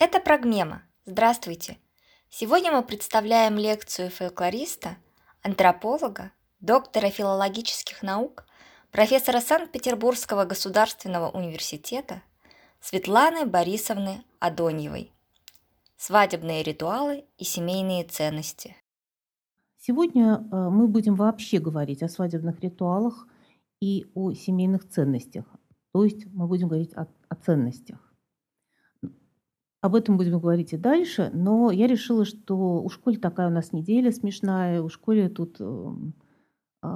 Это Прогмема. Здравствуйте! Сегодня мы представляем лекцию фольклориста, антрополога, доктора филологических наук, профессора Санкт-Петербургского государственного университета Светланы Борисовны Адоньевой. Свадебные ритуалы и семейные ценности. Сегодня э, мы будем вообще говорить о свадебных ритуалах и о семейных ценностях. То есть мы будем говорить о, о ценностях. Об этом будем говорить и дальше, но я решила, что у школы такая у нас неделя смешная, у школы тут э, э,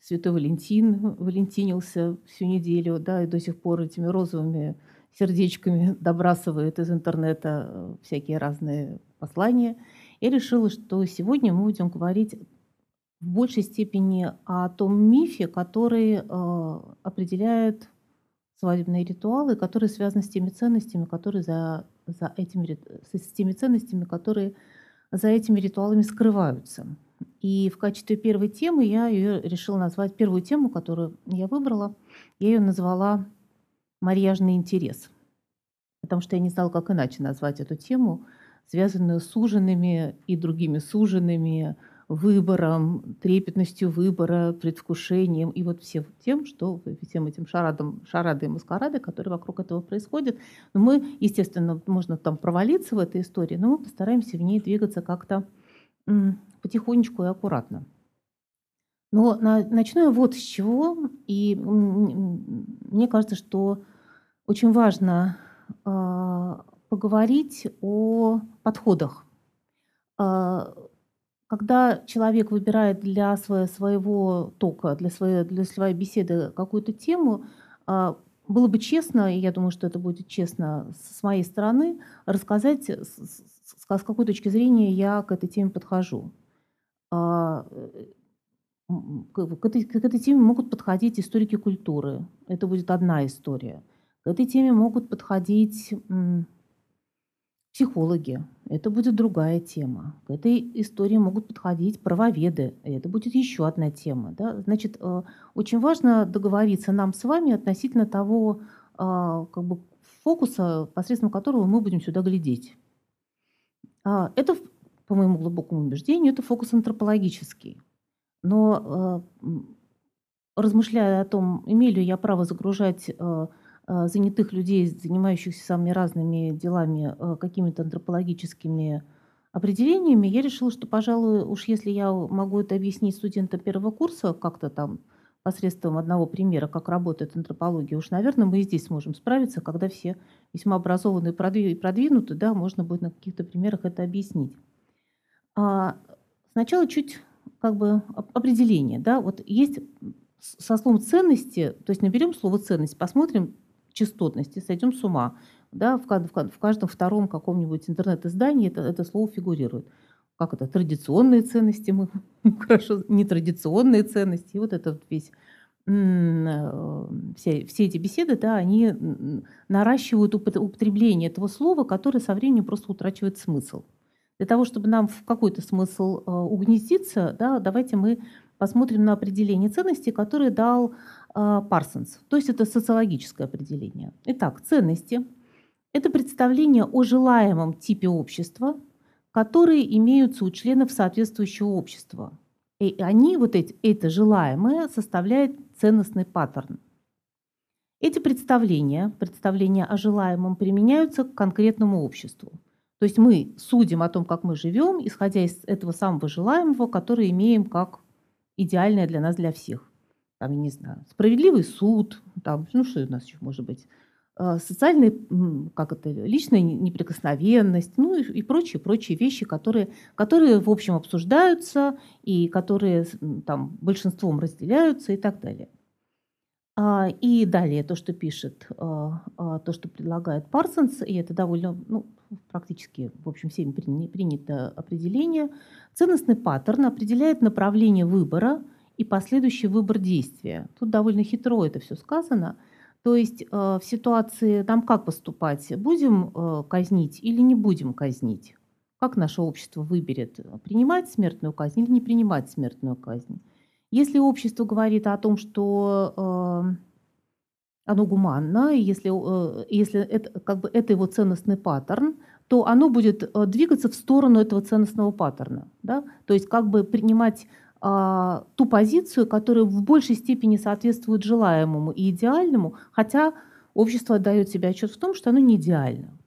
Святой Валентин валентинился всю неделю, да, и до сих пор этими розовыми сердечками добрасывает из интернета всякие разные послания. Я решила, что сегодня мы будем говорить в большей степени о том мифе, который э, определяет свадебные ритуалы, которые связаны с теми ценностями, которые за, за этими, с теми ценностями, которые за этими ритуалами скрываются. И в качестве первой темы я ее решила назвать, первую тему, которую я выбрала, я ее назвала «Марьяжный интерес». Потому что я не знала, как иначе назвать эту тему, связанную с ужинами и другими суженными, выбором, трепетностью выбора, предвкушением и вот всем тем, что всем этим шарадом, шарады и маскарады, которые вокруг этого происходят. Но мы, естественно, можно там провалиться в этой истории, но мы постараемся в ней двигаться как-то потихонечку и аккуратно. Но начну я вот с чего. И мне кажется, что очень важно а, поговорить о подходах а, когда человек выбирает для своего тока, для своей, для своей беседы какую-то тему, а, было бы честно, и я думаю, что это будет честно с моей стороны, рассказать, с какой точки зрения я к этой теме подхожу. А, к этой, к этой теме могут подходить историки культуры. Это будет одна история. К этой теме могут подходить психологи. Это будет другая тема. К этой истории могут подходить правоведы. Это будет еще одна тема. Да? Значит, э, очень важно договориться нам с вами относительно того а, как бы, фокуса, посредством которого мы будем сюда глядеть. А, это, по моему глубокому убеждению, это фокус антропологический. Но э, размышляя о том, имею ли я право загружать э, Э, занятых людей, занимающихся самыми разными делами, э, какими-то антропологическими определениями, я решила, что, пожалуй, уж если я могу это объяснить студентам первого курса как-то там посредством одного примера, как работает антропология, уж, наверное, мы и здесь сможем справиться, когда все весьма образованные и продвинуты, да, можно будет на каких-то примерах это объяснить. А сначала чуть как бы определение, да, вот есть со словом ценности, то есть наберем слово ценность, посмотрим, частотности, сойдем с ума. Да, в, в, в каждом втором каком-нибудь интернет-издании это, это слово фигурирует. Как это? Традиционные ценности, мы хорошо, нетрадиционные ценности. И вот этот весь э, все, все эти беседы, да, они наращивают употребление этого слова, которое со временем просто утрачивает смысл. Для того, чтобы нам в какой-то смысл э, угнездиться, да, давайте мы посмотрим на определение ценностей, которое дал Парсонс. То есть это социологическое определение. Итак, ценности – это представление о желаемом типе общества, которые имеются у членов соответствующего общества. И они, вот эти, это желаемое, составляет ценностный паттерн. Эти представления, представления о желаемом, применяются к конкретному обществу. То есть мы судим о том, как мы живем, исходя из этого самого желаемого, которое имеем как идеальное для нас, для всех там, я не знаю, справедливый суд, там, ну что у нас еще может быть, а, социальная, как это, личная неприкосновенность, ну и, и прочие, прочие вещи, которые, которые, в общем, обсуждаются и которые там большинством разделяются и так далее. А, и далее то, что пишет, а, то, что предлагает Парсонс, и это довольно, ну, практически, в общем, всеми принято определение, ценностный паттерн определяет направление выбора – и последующий выбор действия. Тут довольно хитро это все сказано. То есть э, в ситуации нам как поступать? Будем э, казнить или не будем казнить? Как наше общество выберет? Принимать смертную казнь или не принимать смертную казнь? Если общество говорит о том, что э, оно гуманно, и если, э, если это, как бы, это его ценностный паттерн, то оно будет э, двигаться в сторону этого ценностного паттерна. Да? То есть как бы принимать ту позицию, которая в большей степени соответствует желаемому и идеальному, хотя общество отдает себе отчет в том, что оно не идеально.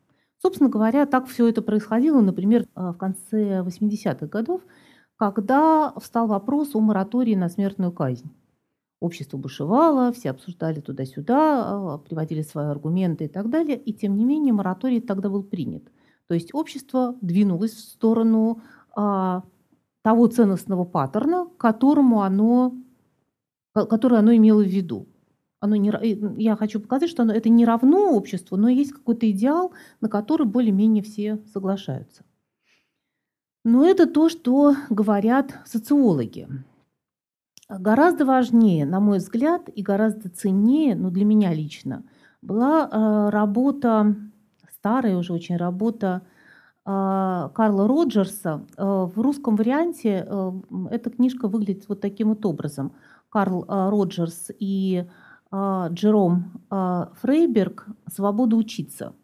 Собственно говоря, так все это происходило, например, э, в конце 80-х годов, когда встал вопрос о моратории на смертную казнь. Общество бушевало, все обсуждали туда-сюда, а, приводили свои аргументы и так далее, и тем не менее мораторий тогда был принят. То есть общество двинулось в сторону а, того ценностного паттерна, которому оно, который оно имело в виду. Оно не, я хочу показать, что оно, это не равно обществу, но есть какой-то идеал, на который более-менее все соглашаются. Но это то, что говорят социологи. Гораздо важнее, на мой взгляд, и гораздо ценнее, ну для меня лично, была э, работа, старая уже очень работа Карла Роджерса. Э, в русском варианте э, эта книжка выглядит вот таким вот образом. Карл Роджерс и Джером Фрейберг «Свобода учиться».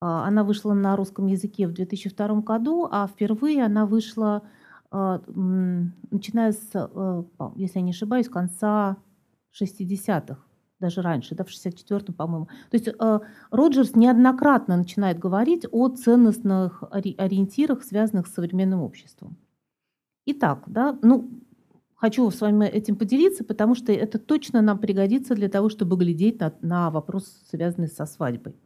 Она вышла на русском языке в 2002 году, а впервые она вышла, начиная с, если я не ошибаюсь, конца 60-х даже раньше, да, в 64-м, по-моему. То есть э, Роджерс неоднократно начинает говорить о ценностных ориентирах, связанных с современным обществом. Итак, да, ну, хочу с вами этим поделиться, потому что это точно нам пригодится для того, чтобы глядеть на, на вопрос, связанный со свадьбой.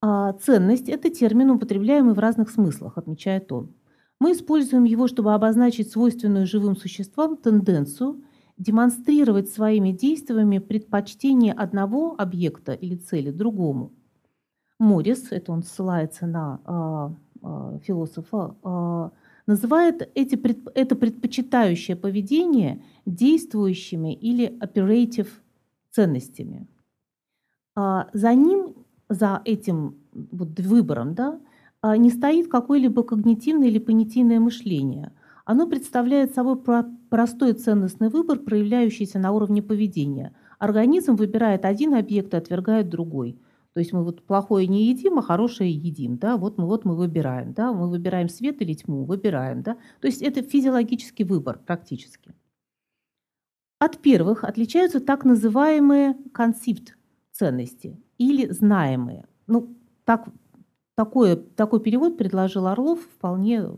А ценность – это термин, употребляемый в разных смыслах, отмечает он. Мы используем его, чтобы обозначить свойственную живым существам тенденцию – демонстрировать своими действиями предпочтение одного объекта или цели другому. Морис, это он ссылается на э, э, философа, э, называет эти, пред, это предпочитающее поведение действующими или operative ценностями. А за ним, за этим вот выбором, да, не стоит какое-либо когнитивное или понятийное мышление – оно представляет собой простой ценностный выбор, проявляющийся на уровне поведения. Организм выбирает один объект и отвергает другой. То есть мы вот плохое не едим, а хорошее едим. Да? Вот, мы, вот мы выбираем. Да? Мы выбираем свет или тьму, выбираем. Да? То есть это физиологический выбор практически. От первых отличаются так называемые концепт ценности или знаемые. Ну, так, такой, такой перевод предложил Орлов, вполне,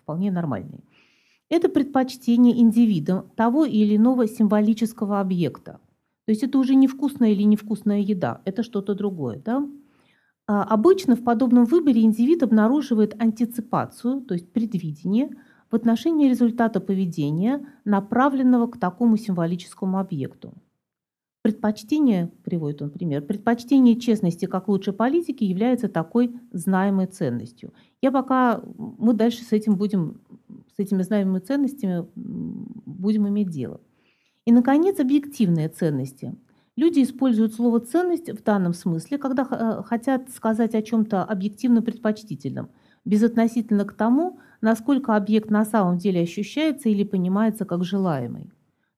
вполне нормальный это предпочтение индивида того или иного символического объекта. То есть это уже не вкусная или невкусная еда, это что-то другое. Да? А обычно в подобном выборе индивид обнаруживает антиципацию, то есть предвидение, в отношении результата поведения, направленного к такому символическому объекту. Предпочтение, приводит он пример, предпочтение честности как лучшей политики является такой знаемой ценностью. Я пока, мы дальше с этим будем этими знаемыми ценностями будем иметь дело. И, наконец, объективные ценности. Люди используют слово «ценность» в данном смысле, когда э, хотят сказать о чем-то объективно предпочтительном, безотносительно к тому, насколько объект на самом деле ощущается или понимается как желаемый.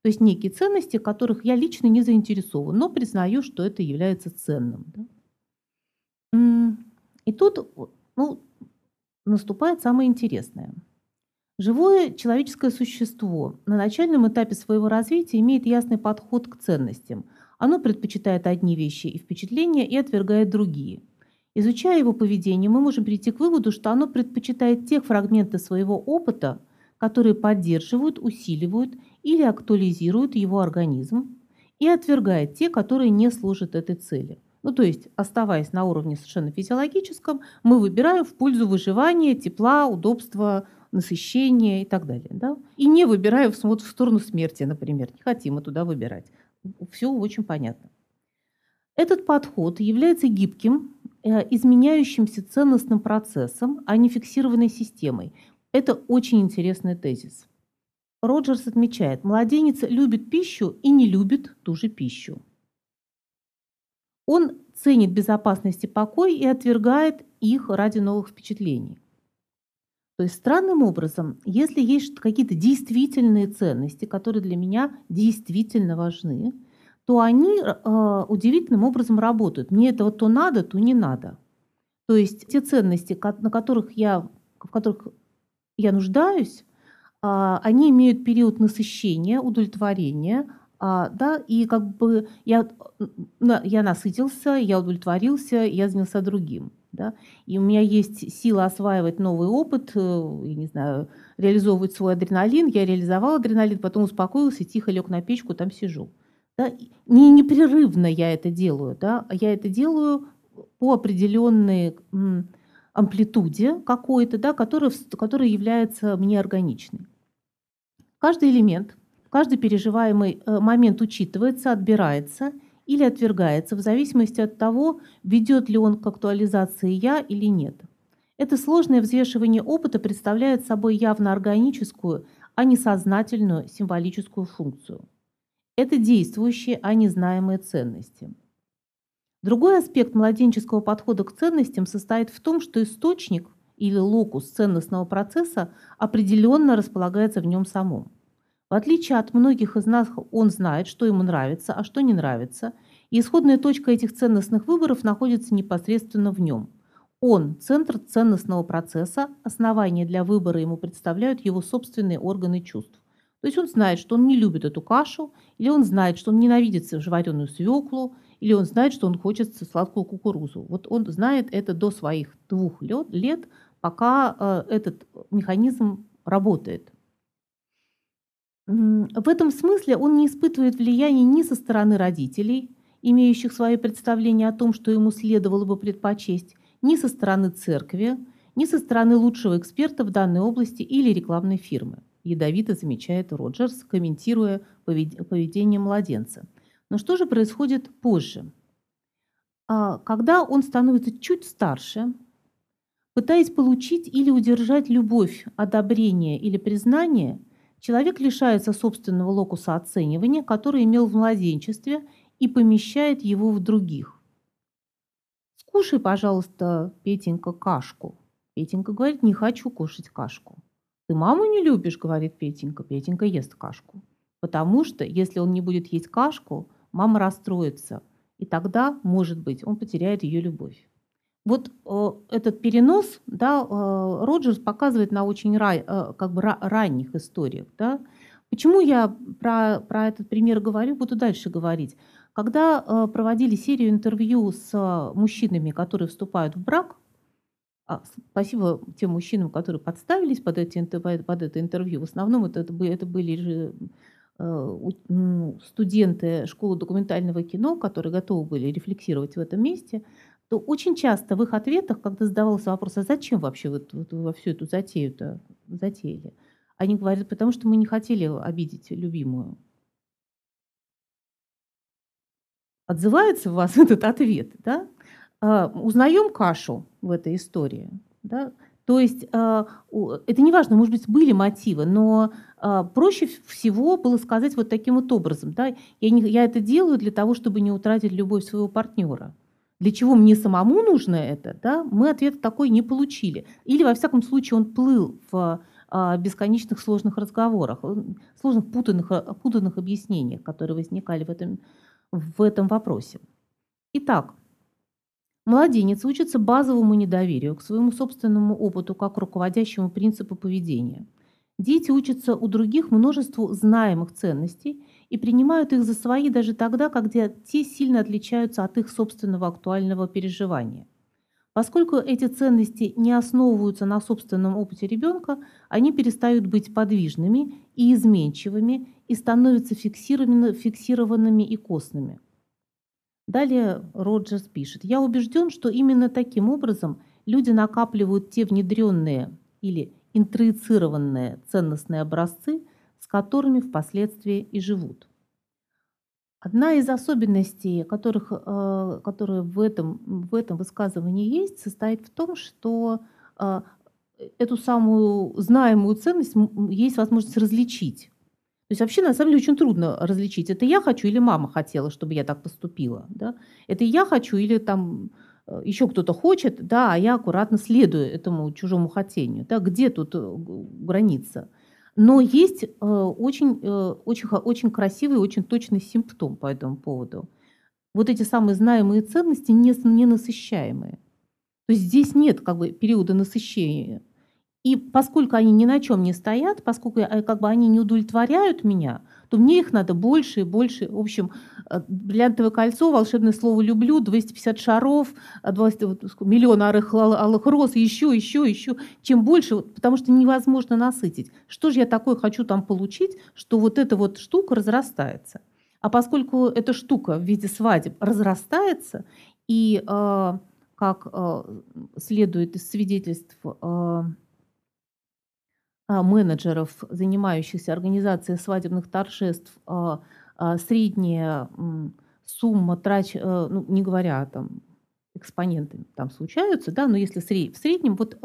То есть некие ценности, которых я лично не заинтересован, но признаю, что это является ценным. И тут ну, наступает самое интересное – Живое человеческое существо на начальном этапе своего развития имеет ясный подход к ценностям. Оно предпочитает одни вещи и впечатления и отвергает другие. Изучая его поведение, мы можем прийти к выводу, что оно предпочитает те фрагменты своего опыта, которые поддерживают, усиливают или актуализируют его организм, и отвергает те, которые не служат этой цели. Ну, то есть, оставаясь на уровне совершенно физиологическом, мы выбираем в пользу выживания, тепла, удобства, насыщение и так далее. Да? И не выбирая вот в сторону смерти, например. Не хотим мы туда выбирать. Все очень понятно. Этот подход является гибким, э, изменяющимся ценностным процессом, а не фиксированной системой. Это очень интересный тезис. Роджерс отмечает, младенец любит пищу и не любит ту же пищу. Он ценит безопасность и покой и отвергает их ради новых впечатлений. То есть странным образом, если есть какие-то действительные ценности, которые для меня действительно важны, то они э, удивительным образом работают. Мне этого то надо, то не надо. То есть те ценности, на которых я, в которых я нуждаюсь, а, они имеют период насыщения, удовлетворения, а, да, и как бы я, я насытился, я удовлетворился, я занялся другим. Да? И у меня есть сила осваивать новый опыт, э, я не знаю, реализовывать свой адреналин. Я реализовал адреналин, потом успокоился, тихо лег на печку, там сижу. Да? Не непрерывно я это делаю, да? я это делаю по определенной амплитуде какой-то, да, которая, которая является мне органичной. Каждый элемент, каждый переживаемый э, момент учитывается, отбирается или отвергается в зависимости от того, ведет ли он к актуализации «я» или нет. Это сложное взвешивание опыта представляет собой явно органическую, а не сознательную символическую функцию. Это действующие, а не знаемые ценности – Другой аспект младенческого подхода к ценностям состоит в том, что источник или локус ценностного процесса определенно располагается в нем самом. В отличие от многих из нас, он знает, что ему нравится, а что не нравится, и исходная точка этих ценностных выборов находится непосредственно в нем. Он – центр ценностного процесса, основания для выбора ему представляют его собственные органы чувств. То есть он знает, что он не любит эту кашу, или он знает, что он ненавидит вареную свеклу, или он знает, что он хочет сладкую кукурузу. Вот он знает это до своих двух лет, пока э, этот механизм работает. В этом смысле он не испытывает влияния ни со стороны родителей, имеющих свои представления о том, что ему следовало бы предпочесть, ни со стороны церкви, ни со стороны лучшего эксперта в данной области или рекламной фирмы, ядовито замечает Роджерс, комментируя поведение младенца – но что же происходит позже? А, когда он становится чуть старше, пытаясь получить или удержать любовь, одобрение или признание, человек лишается собственного локуса оценивания, который имел в младенчестве, и помещает его в других. «Скушай, пожалуйста, Петенька, кашку». Петенька говорит, не хочу кушать кашку. «Ты маму не любишь?» – говорит Петенька. Петенька ест кашку. Потому что, если он не будет есть кашку, мама расстроится, и тогда, может быть, он потеряет ее любовь. Вот э, этот перенос, да, э, Роджерс показывает на очень ра, э, как бы ра, ранних историях, да. Почему я про, про этот пример говорю, буду дальше говорить. Когда проводили серию интервью с мужчинами, которые вступают в брак, а, спасибо тем мужчинам, которые подставились под, эти, под это интервью. В основном это, это были же студенты школы документального кино, которые готовы были рефлексировать в этом месте, то очень часто в их ответах, когда задавался вопрос, а зачем вообще вы, вот, во всю эту затею-то затеяли, они говорят, потому что мы не хотели обидеть любимую. Отзывается в вас этот ответ, да? А, узнаем кашу в этой истории, да? То есть а, это не важно, может быть, были мотивы, но а, проще всего было сказать вот таким вот образом. Да, я, не, я это делаю для того, чтобы не утратить любовь своего партнера. Для чего мне самому нужно это, да, мы ответ такой не получили. Или, во всяком случае, он плыл в а, бесконечных сложных разговорах, сложных путанных, путанных объяснениях, которые возникали в этом, в этом вопросе. Итак, Младенец учится базовому недоверию к своему собственному опыту как руководящему принципу поведения. Дети учатся у других множеству знаемых ценностей и принимают их за свои даже тогда, когда те сильно отличаются от их собственного актуального переживания. Поскольку эти ценности не основываются на собственном опыте ребенка, они перестают быть подвижными и изменчивыми и становятся фиксированными и костными – Далее Роджерс пишет, «Я убежден, что именно таким образом люди накапливают те внедренные или интроицированные ценностные образцы, которыми впоследствии и живут». Одна из особенностей, которых, э, которые в этом, в этом высказывании есть, состоит в том, что э, эту самую знаемую ценность есть возможность различить. То есть вообще на самом деле очень трудно различить, это я хочу или мама хотела, чтобы я так поступила. Да? Это я хочу или там э, еще кто-то хочет, да, а я аккуратно следую этому чужому хотению. Да? Где тут граница? Но есть, э, очень, э, очень очень красивый, очень точный симптом по этому поводу. Вот эти самые знаемые ценности нес ненасыщаемые. То есть здесь нет как бы периода насыщения. И поскольку они ни на чем не стоят, поскольку, э, как бы они не удовлетворяют меня, то мне их надо больше и больше. В общем, э, бриллиантовое кольцо, волшебное слово «люблю», 250 шаров, 20, вот, миллион алых, алых роз, еще, еще, еще. Чем больше, потому что невозможно насытить. Что же я такое хочу там получить, что вот эта вот штука разрастается. А поскольку эта штука в виде свадеб разрастается, и э, как э, следует из свидетельств э, менеджеров, занимающихся организацией свадебных торжеств, а, а, средняя сумма трач, ну, не говоря там экспоненты там случаются, да, но если в среднем вот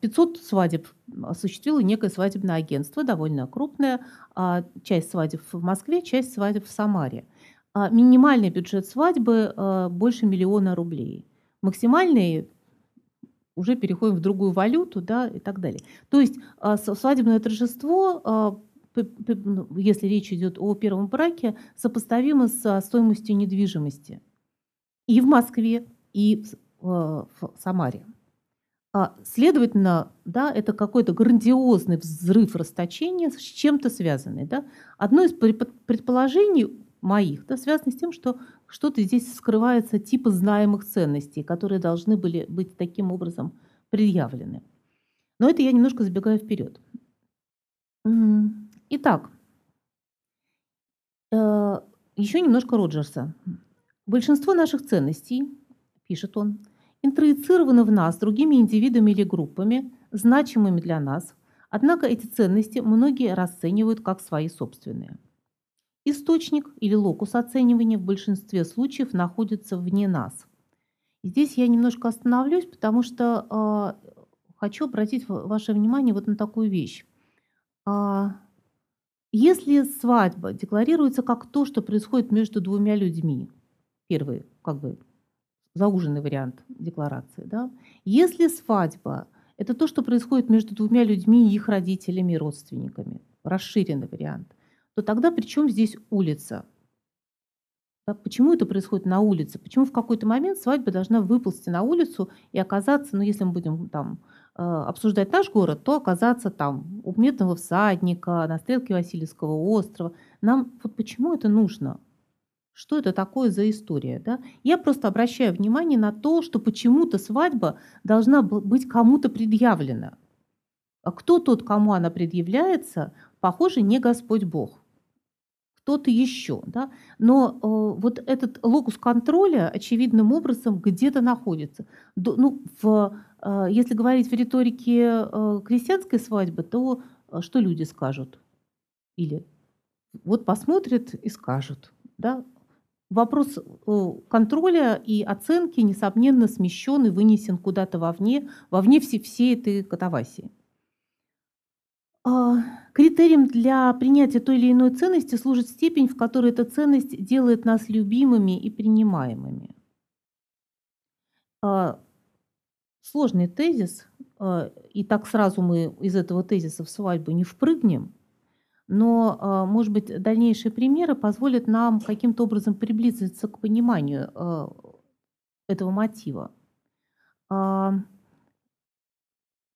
500 свадеб осуществило некое свадебное агентство, довольно крупное, часть свадеб в Москве, часть свадеб в Самаре. Минимальный бюджет свадьбы больше миллиона рублей. Максимальный уже переходим в другую валюту, да, и так далее. То есть а, свадебное торжество, а, ну, если речь идет о первом браке, сопоставимо со стоимостью недвижимости и в Москве, и в Самаре. А, следовательно, да, это какой-то грандиозный взрыв расточения с чем-то связанный. Да. Одно из предположений моих да, связано с тем, что что-то здесь скрывается типа знаемых ценностей, которые должны были быть таким образом предъявлены. Но это я немножко забегаю вперед. Итак, э, еще немножко Роджерса. Большинство наших ценностей, пишет он, интроицированы в нас другими индивидами или группами, значимыми для нас, однако эти ценности многие расценивают как свои собственные – Источник или локус оценивания в большинстве случаев находится вне нас. И здесь я немножко остановлюсь, потому что э, хочу обратить ваше внимание вот на такую вещь. А, если свадьба декларируется как то, что происходит между двумя людьми, первый как бы зауженный вариант декларации, да, если свадьба – это то, что происходит между двумя людьми и их родителями и родственниками, расширенный вариант – то тогда при чем здесь улица? Почему это происходит на улице? Почему в какой-то момент свадьба должна выползти на улицу и оказаться, ну если мы будем там э, обсуждать наш город, то оказаться там у медного всадника, на стрелке Васильевского острова. Нам вот почему это нужно? Что это такое за история? Да? Я просто обращаю внимание на то, что почему-то свадьба должна быть кому-то предъявлена. А кто тот, кому она предъявляется, похоже, не Господь Бог кто-то еще. Да? Но э, вот этот локус контроля очевидным образом где-то находится. До, ну, в, э, если говорить в риторике э, крестьянской свадьбы, то э, что люди скажут? Или вот посмотрят и скажут. Да? Вопрос э, контроля и оценки, несомненно, смещен и вынесен куда-то вовне, вовне всей, всей этой катавасии. А, критерием для принятия той или иной ценности служит степень, в которой эта ценность делает нас любимыми и принимаемыми. А, сложный тезис, а, и так сразу мы из этого тезиса в свадьбу не впрыгнем, но, может быть, дальнейшие примеры позволят нам каким-то образом приблизиться к пониманию этого мотива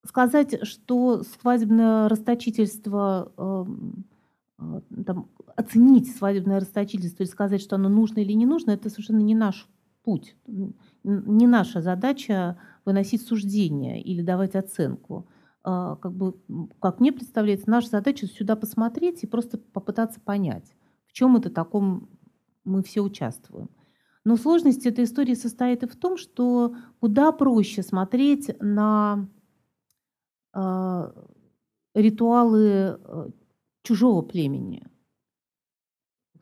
сказать, что свадебное расточительство, эм, э, там, оценить свадебное расточительство и сказать, что оно нужно или не нужно, это совершенно не наш путь. Не наша задача выносить суждения или давать оценку. А, как, бы, как мне представляется, наша задача сюда посмотреть и просто попытаться понять, в чем это таком мы все участвуем. Но сложность этой истории состоит и в том, что куда проще смотреть на ритуалы э, чужого племени.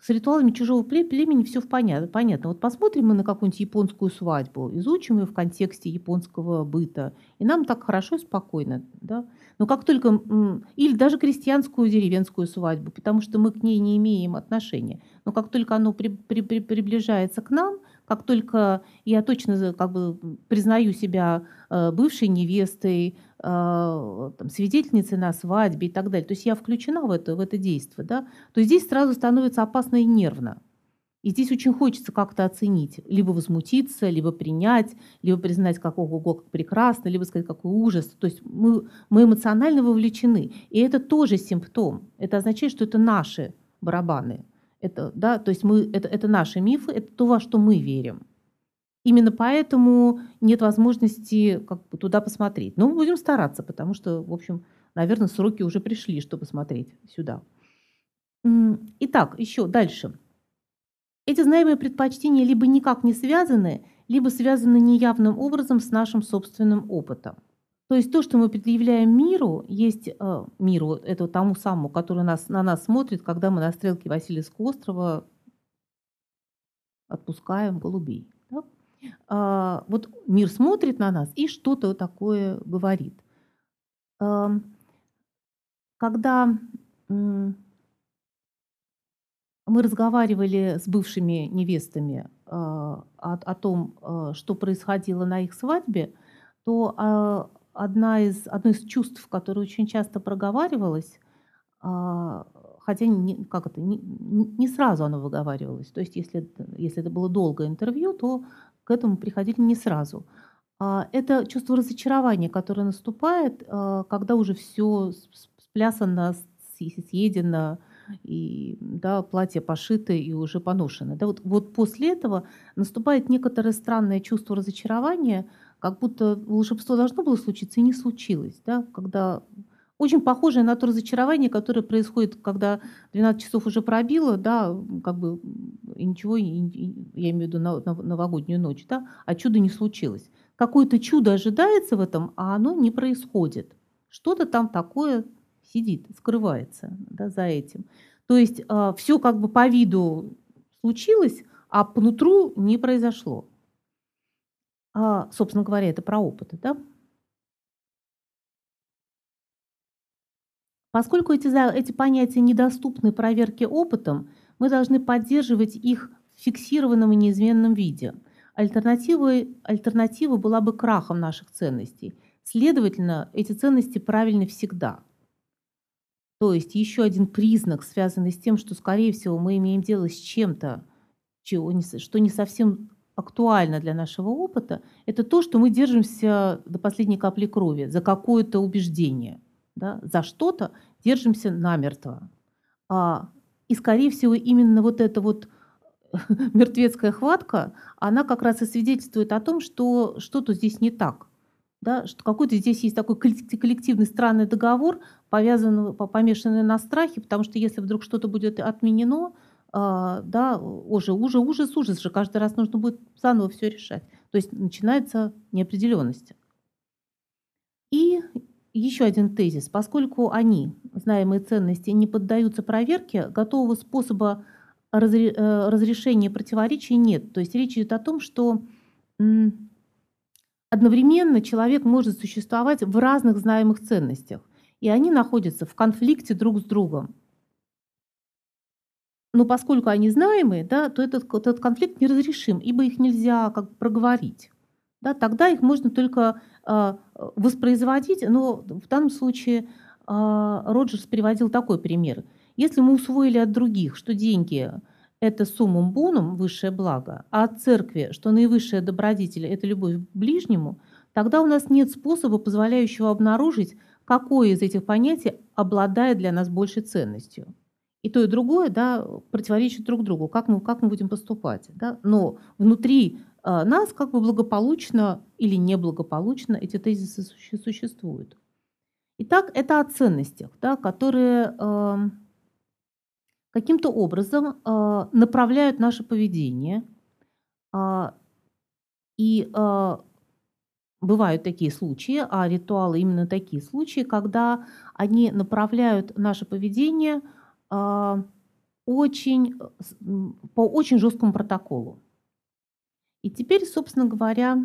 С ритуалами чужого племени все понятно. понятно. Вот посмотрим мы на какую-нибудь японскую свадьбу, изучим ее в контексте японского быта, и нам так хорошо и спокойно. Да? Но как только... Или даже крестьянскую деревенскую свадьбу, потому что мы к ней не имеем отношения. Но как только оно при, при, при, приближается к нам, как только я точно как бы признаю себя э, бывшей невестой, э, там, свидетельницей на свадьбе и так далее, то есть я включена в это, в это действие, да, то здесь сразу становится опасно и нервно. И здесь очень хочется как-то оценить, либо возмутиться, либо принять, либо признать как ого, как прекрасно, либо сказать, какой ужас. То есть мы, мы эмоционально вовлечены. И это тоже симптом. Это означает, что это наши барабаны. Это, да, то есть мы, это, это наши мифы, это то, во что мы верим. Именно поэтому нет возможности как бы туда посмотреть. Но мы будем стараться, потому что, в общем, наверное, сроки уже пришли, чтобы смотреть сюда. Итак, еще дальше. Эти знаемые предпочтения либо никак не связаны, либо связаны неявным образом с нашим собственным опытом. То есть то, что мы предъявляем миру, есть э, миру, это тому самому, который нас, на нас смотрит, когда мы на стрелке Васильевского острова отпускаем голубей. Да? А, вот мир смотрит на нас и что-то такое говорит. А, когда мы разговаривали с бывшими невестами э, о, о том, э, что происходило на их свадьбе, то э, одна из, одно из чувств, которое очень часто проговаривалось, э, хотя не, как это, не, не сразу оно выговаривалось. То есть если, если это было долгое интервью, то к этому приходили не сразу. Это чувство разочарования, которое наступает, когда уже все сплясано, съедено, и да, платье пошито и уже поношено. Да, вот, вот после этого наступает некоторое странное чувство разочарования, как будто волшебство должно было случиться и не случилось. Да, когда очень похожее на то разочарование, которое происходит, когда 12 часов уже пробило, да, как бы и ничего, и, и, я имею в виду на, на новогоднюю ночь, да, а чудо не случилось. Какое-то чудо ожидается в этом, а оно не происходит. Что-то там такое сидит, скрывается да, за этим. То есть э, а, все как бы по виду случилось, а по нутру не произошло. А, собственно говоря, это про опыт. Да? Поскольку эти, эти понятия недоступны проверке опытом, мы должны поддерживать их в фиксированном и неизменном виде. Альтернативой, альтернатива была бы крахом наших ценностей. Следовательно, эти ценности правильны всегда – то есть еще один признак, связанный с тем, что, скорее всего, мы имеем дело с чем-то, что не совсем актуально для нашего опыта, это то, что мы держимся до последней капли крови за какое-то убеждение, да, за что-то держимся намертво. А, и, скорее всего, именно вот эта вот мертвецкая хватка, она как раз и свидетельствует о том, что что-то здесь не так да, что какой-то здесь есть такой коллективный странный договор, повязанный, помешанный на страхе, потому что если вдруг что-то будет отменено, а, да, уже, уже ужас, ужас же, каждый раз нужно будет заново все решать. То есть начинается неопределенность. И еще один тезис. Поскольку они, знаемые ценности, не поддаются проверке, готового способа э, разрешения противоречий нет. То есть речь идет о том, что Одновременно человек может существовать в разных знаемых ценностях, и они находятся в конфликте друг с другом. Но поскольку они знаемые, да, то этот, этот конфликт неразрешим, ибо их нельзя как бы проговорить. Да, тогда их можно только э, воспроизводить, но в данном случае э, Роджерс приводил такой пример. Если мы усвоили от других, что деньги это суммум бонум, высшее благо, а от церкви, что наивысшая добродетель – это любовь к ближнему, тогда у нас нет способа, позволяющего обнаружить, какое из этих понятий обладает для нас большей ценностью. И то, и другое да, противоречит друг другу, как мы, как мы будем поступать. Да? Но внутри э, нас как бы благополучно или неблагополучно эти тезисы существуют. Итак, это о ценностях, да, которые э, каким-то образом э, направляют наше поведение. Э, и э, бывают такие случаи, а ритуалы именно такие случаи, когда они направляют наше поведение очень, по очень жесткому протоколу. И теперь, собственно говоря,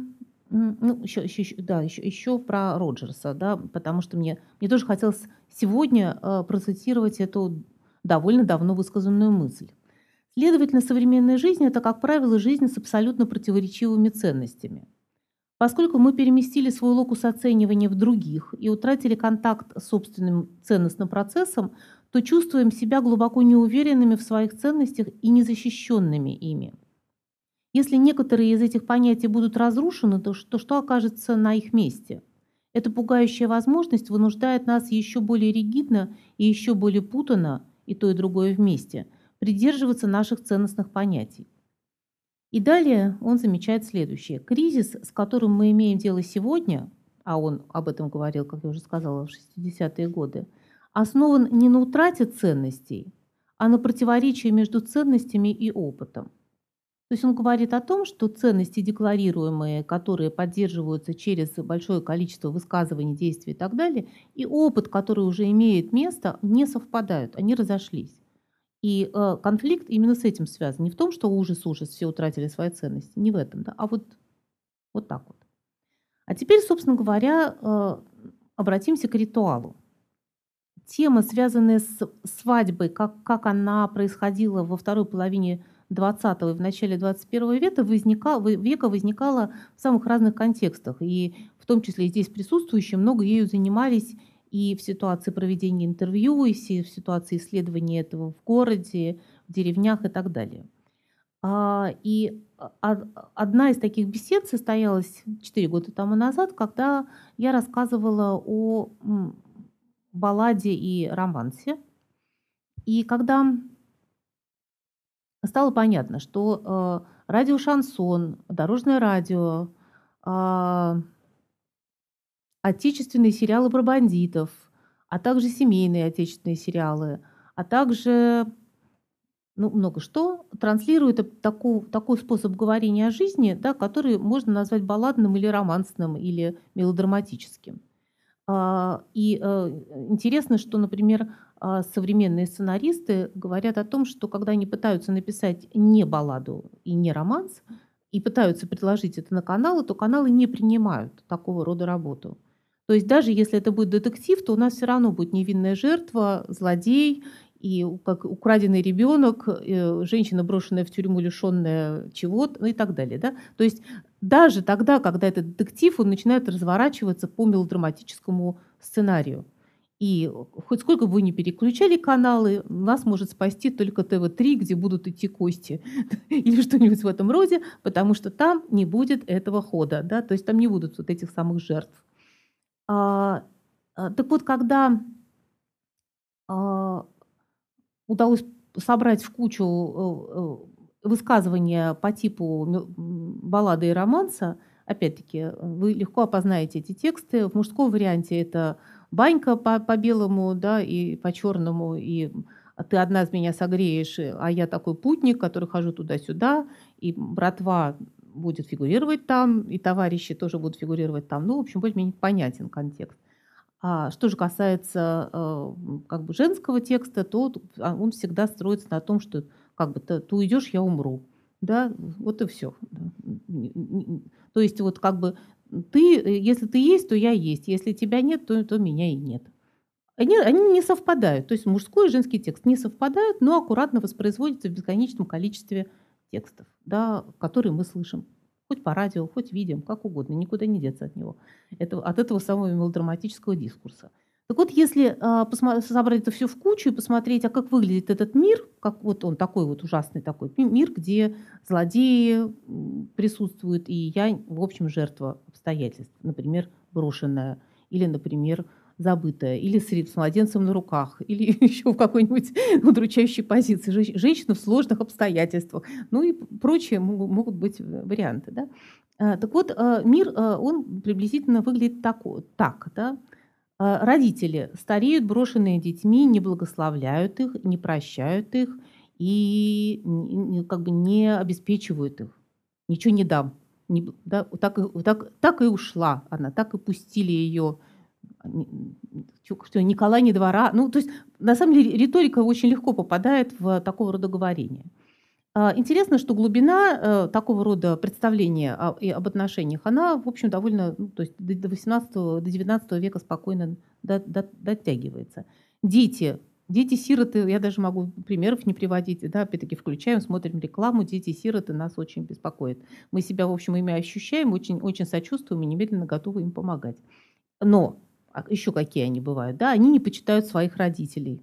ну, еще, еще, да, еще, еще про Роджерса, да, потому что мне, мне тоже хотелось сегодня э, процитировать эту довольно давно высказанную мысль. Следовательно, современная жизнь– это, как правило, жизнь с абсолютно противоречивыми ценностями. Поскольку мы переместили свой локус оценивания в других и утратили контакт с собственным ценностным процессом, то чувствуем себя глубоко неуверенными в своих ценностях и незащищенными ими. Если некоторые из этих понятий будут разрушены, то что, что окажется на их месте? Эта пугающая возможность вынуждает нас еще более ригидно и еще более путанно, и то и другое вместе, придерживаться наших ценностных понятий. И далее он замечает следующее. Кризис, с которым мы имеем дело сегодня, а он об этом говорил, как я уже сказала, в 60-е годы, основан не на утрате ценностей, а на противоречии между ценностями и опытом. То есть он говорит о том, что ценности декларируемые, которые поддерживаются через большое количество высказываний, действий и так далее, и опыт, который уже имеет место, не совпадают, они разошлись. И э, конфликт именно с этим связан. Не в том, что ужас, ужас, все утратили свои ценности, не в этом, да, а вот, вот так вот. А теперь, собственно говоря, э, обратимся к ритуалу. Тема, связанная с свадьбой, как, как она происходила во второй половине 20 и в начале 21 века, возникала, века возникала в самых разных контекстах. И в том числе здесь присутствующие много ею занимались и в ситуации проведения интервью, и в ситуации исследования этого в городе, в деревнях и так далее. А, и одна из таких бесед состоялась 4 года тому назад, когда я рассказывала о балладе и романсе. И когда стало понятно, что э, радио «Шансон», дорожное радио, э, отечественные сериалы про бандитов, а также семейные отечественные сериалы, а также ну, много что, транслирует такой, такой способ говорения о жизни, да, который можно назвать балладным или романсным, или мелодраматическим. А, и э, интересно, что, например, а, современные сценаристы говорят о том, что когда они пытаются написать не балладу и не романс, и пытаются предложить это на каналы, то каналы не принимают такого рода работу. То есть даже если это будет детектив, то у нас все равно будет невинная жертва, злодей и как украденный ребенок, э, женщина, брошенная в тюрьму, лишенная чего-то, ну и так далее. Да? То есть даже тогда, когда этот детектив, он начинает разворачиваться по мелодраматическому сценарию. И хоть сколько бы вы ни переключали каналы, нас может спасти только ТВ-3, где будут идти кости или что-нибудь в этом роде, потому что там не будет этого хода, да, то есть там не будут вот этих самых жертв. А, а, так вот, когда а, удалось собрать в кучу э, э, высказывания по типу баллады и романса, опять-таки, вы легко опознаете эти тексты. В мужском варианте это банька по, по белому, да, и по черному, и ты одна из меня согреешь, а я такой путник, который хожу туда-сюда, и братва будет фигурировать там, и товарищи тоже будут фигурировать там. Ну, в общем, более-менее понятен контекст. А что же касается э, как бы женского текста, то а, он всегда строится на том, что как бы ты, ты уйдешь, я умру. Да, вот и все. То есть вот как бы ты, если ты есть, то я есть. Если тебя нет, то, то меня и нет. Они, они не совпадают. То есть мужской и женский текст не совпадают, но аккуратно воспроизводятся в бесконечном количестве текстов, да, которые мы слышим. Хоть по радио, хоть видим, как угодно, никуда не деться от него. Это, от этого самого мелодраматического дискурса. Так вот, если посмотри, собрать это все в кучу и посмотреть, а как выглядит этот мир, как вот он такой вот ужасный такой мир, где злодеи присутствуют, и я, в общем, жертва обстоятельств, например, брошенная, или, например, забытая, или с, с младенцем на руках, или еще в какой-нибудь удручающей позиции, женщина в сложных обстоятельствах, ну и прочие могут, быть варианты. Да? А, так вот, а, мир, а, он приблизительно выглядит так, так да? Родители стареют, брошенные детьми, не благословляют их, не прощают их и как бы не обеспечивают их. Ничего не дам. Не, да, так, так, так и ушла она, так и пустили ее что Николай не двора. Ну, то есть, на самом деле, риторика очень легко попадает в такого рода говорение. А, интересно, что глубина э, такого рода представления об отношениях, она, в общем, довольно, ну, то есть до 18 до 19 века спокойно дотягивается. Дети Дети-сироты, я даже могу примеров не приводить, да, опять-таки включаем, смотрим рекламу, дети-сироты нас очень беспокоят. Мы себя, в общем, ими ощущаем, очень, очень сочувствуем и немедленно готовы им помогать. Но а еще какие они бывают, да, они не почитают своих родителей.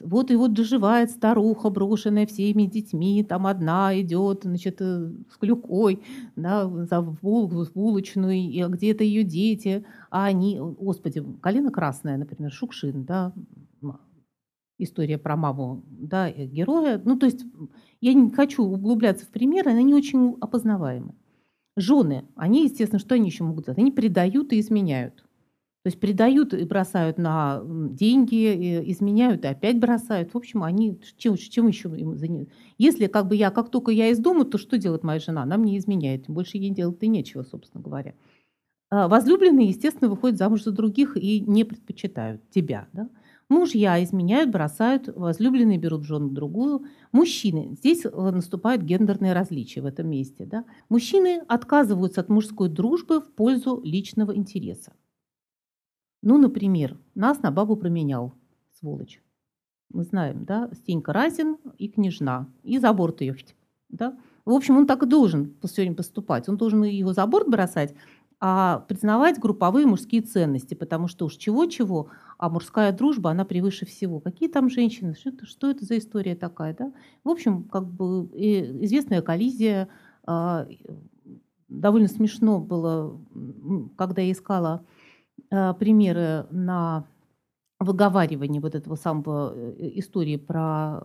Вот и вот доживает старуха, брошенная всеми детьми, там одна идет, значит, э, с клюкой, да, за Волгу, в булочную, и где-то ее дети, а они, господи, колено красное, например, Шукшин, да, история про маму, да, э, героя. Ну, то есть я не хочу углубляться в примеры, они очень опознаваемы. Жены, они, естественно, что они еще могут делать? Они предают и изменяют. То есть предают и бросают на деньги, изменяют и опять бросают. В общем, они чем, чем еще им занимаются? Если как бы я, как только я из дома, то что делает моя жена? Она мне изменяет. Больше ей делать-то нечего, собственно говоря. А возлюбленные, естественно, выходят замуж за других и не предпочитают тебя. Да? Мужья изменяют, бросают, возлюбленные берут жену другую. Мужчины, здесь э, наступают гендерные различия в этом месте. Да? Мужчины отказываются от мужской дружбы в пользу личного интереса. Ну, например, нас на бабу променял, сволочь. Мы знаем, да, Стенька Разин и княжна, и за борт ее, да. В общем, он так и должен время поступать. Он должен его за борт бросать, а признавать групповые мужские ценности, потому что уж чего-чего, а мужская дружба, она превыше всего. Какие там женщины, что что это за история такая, да? В общем, как бы известная коллизия, а, довольно смешно было, когда я искала Э, примеры на выговаривание вот этого самого э, истории про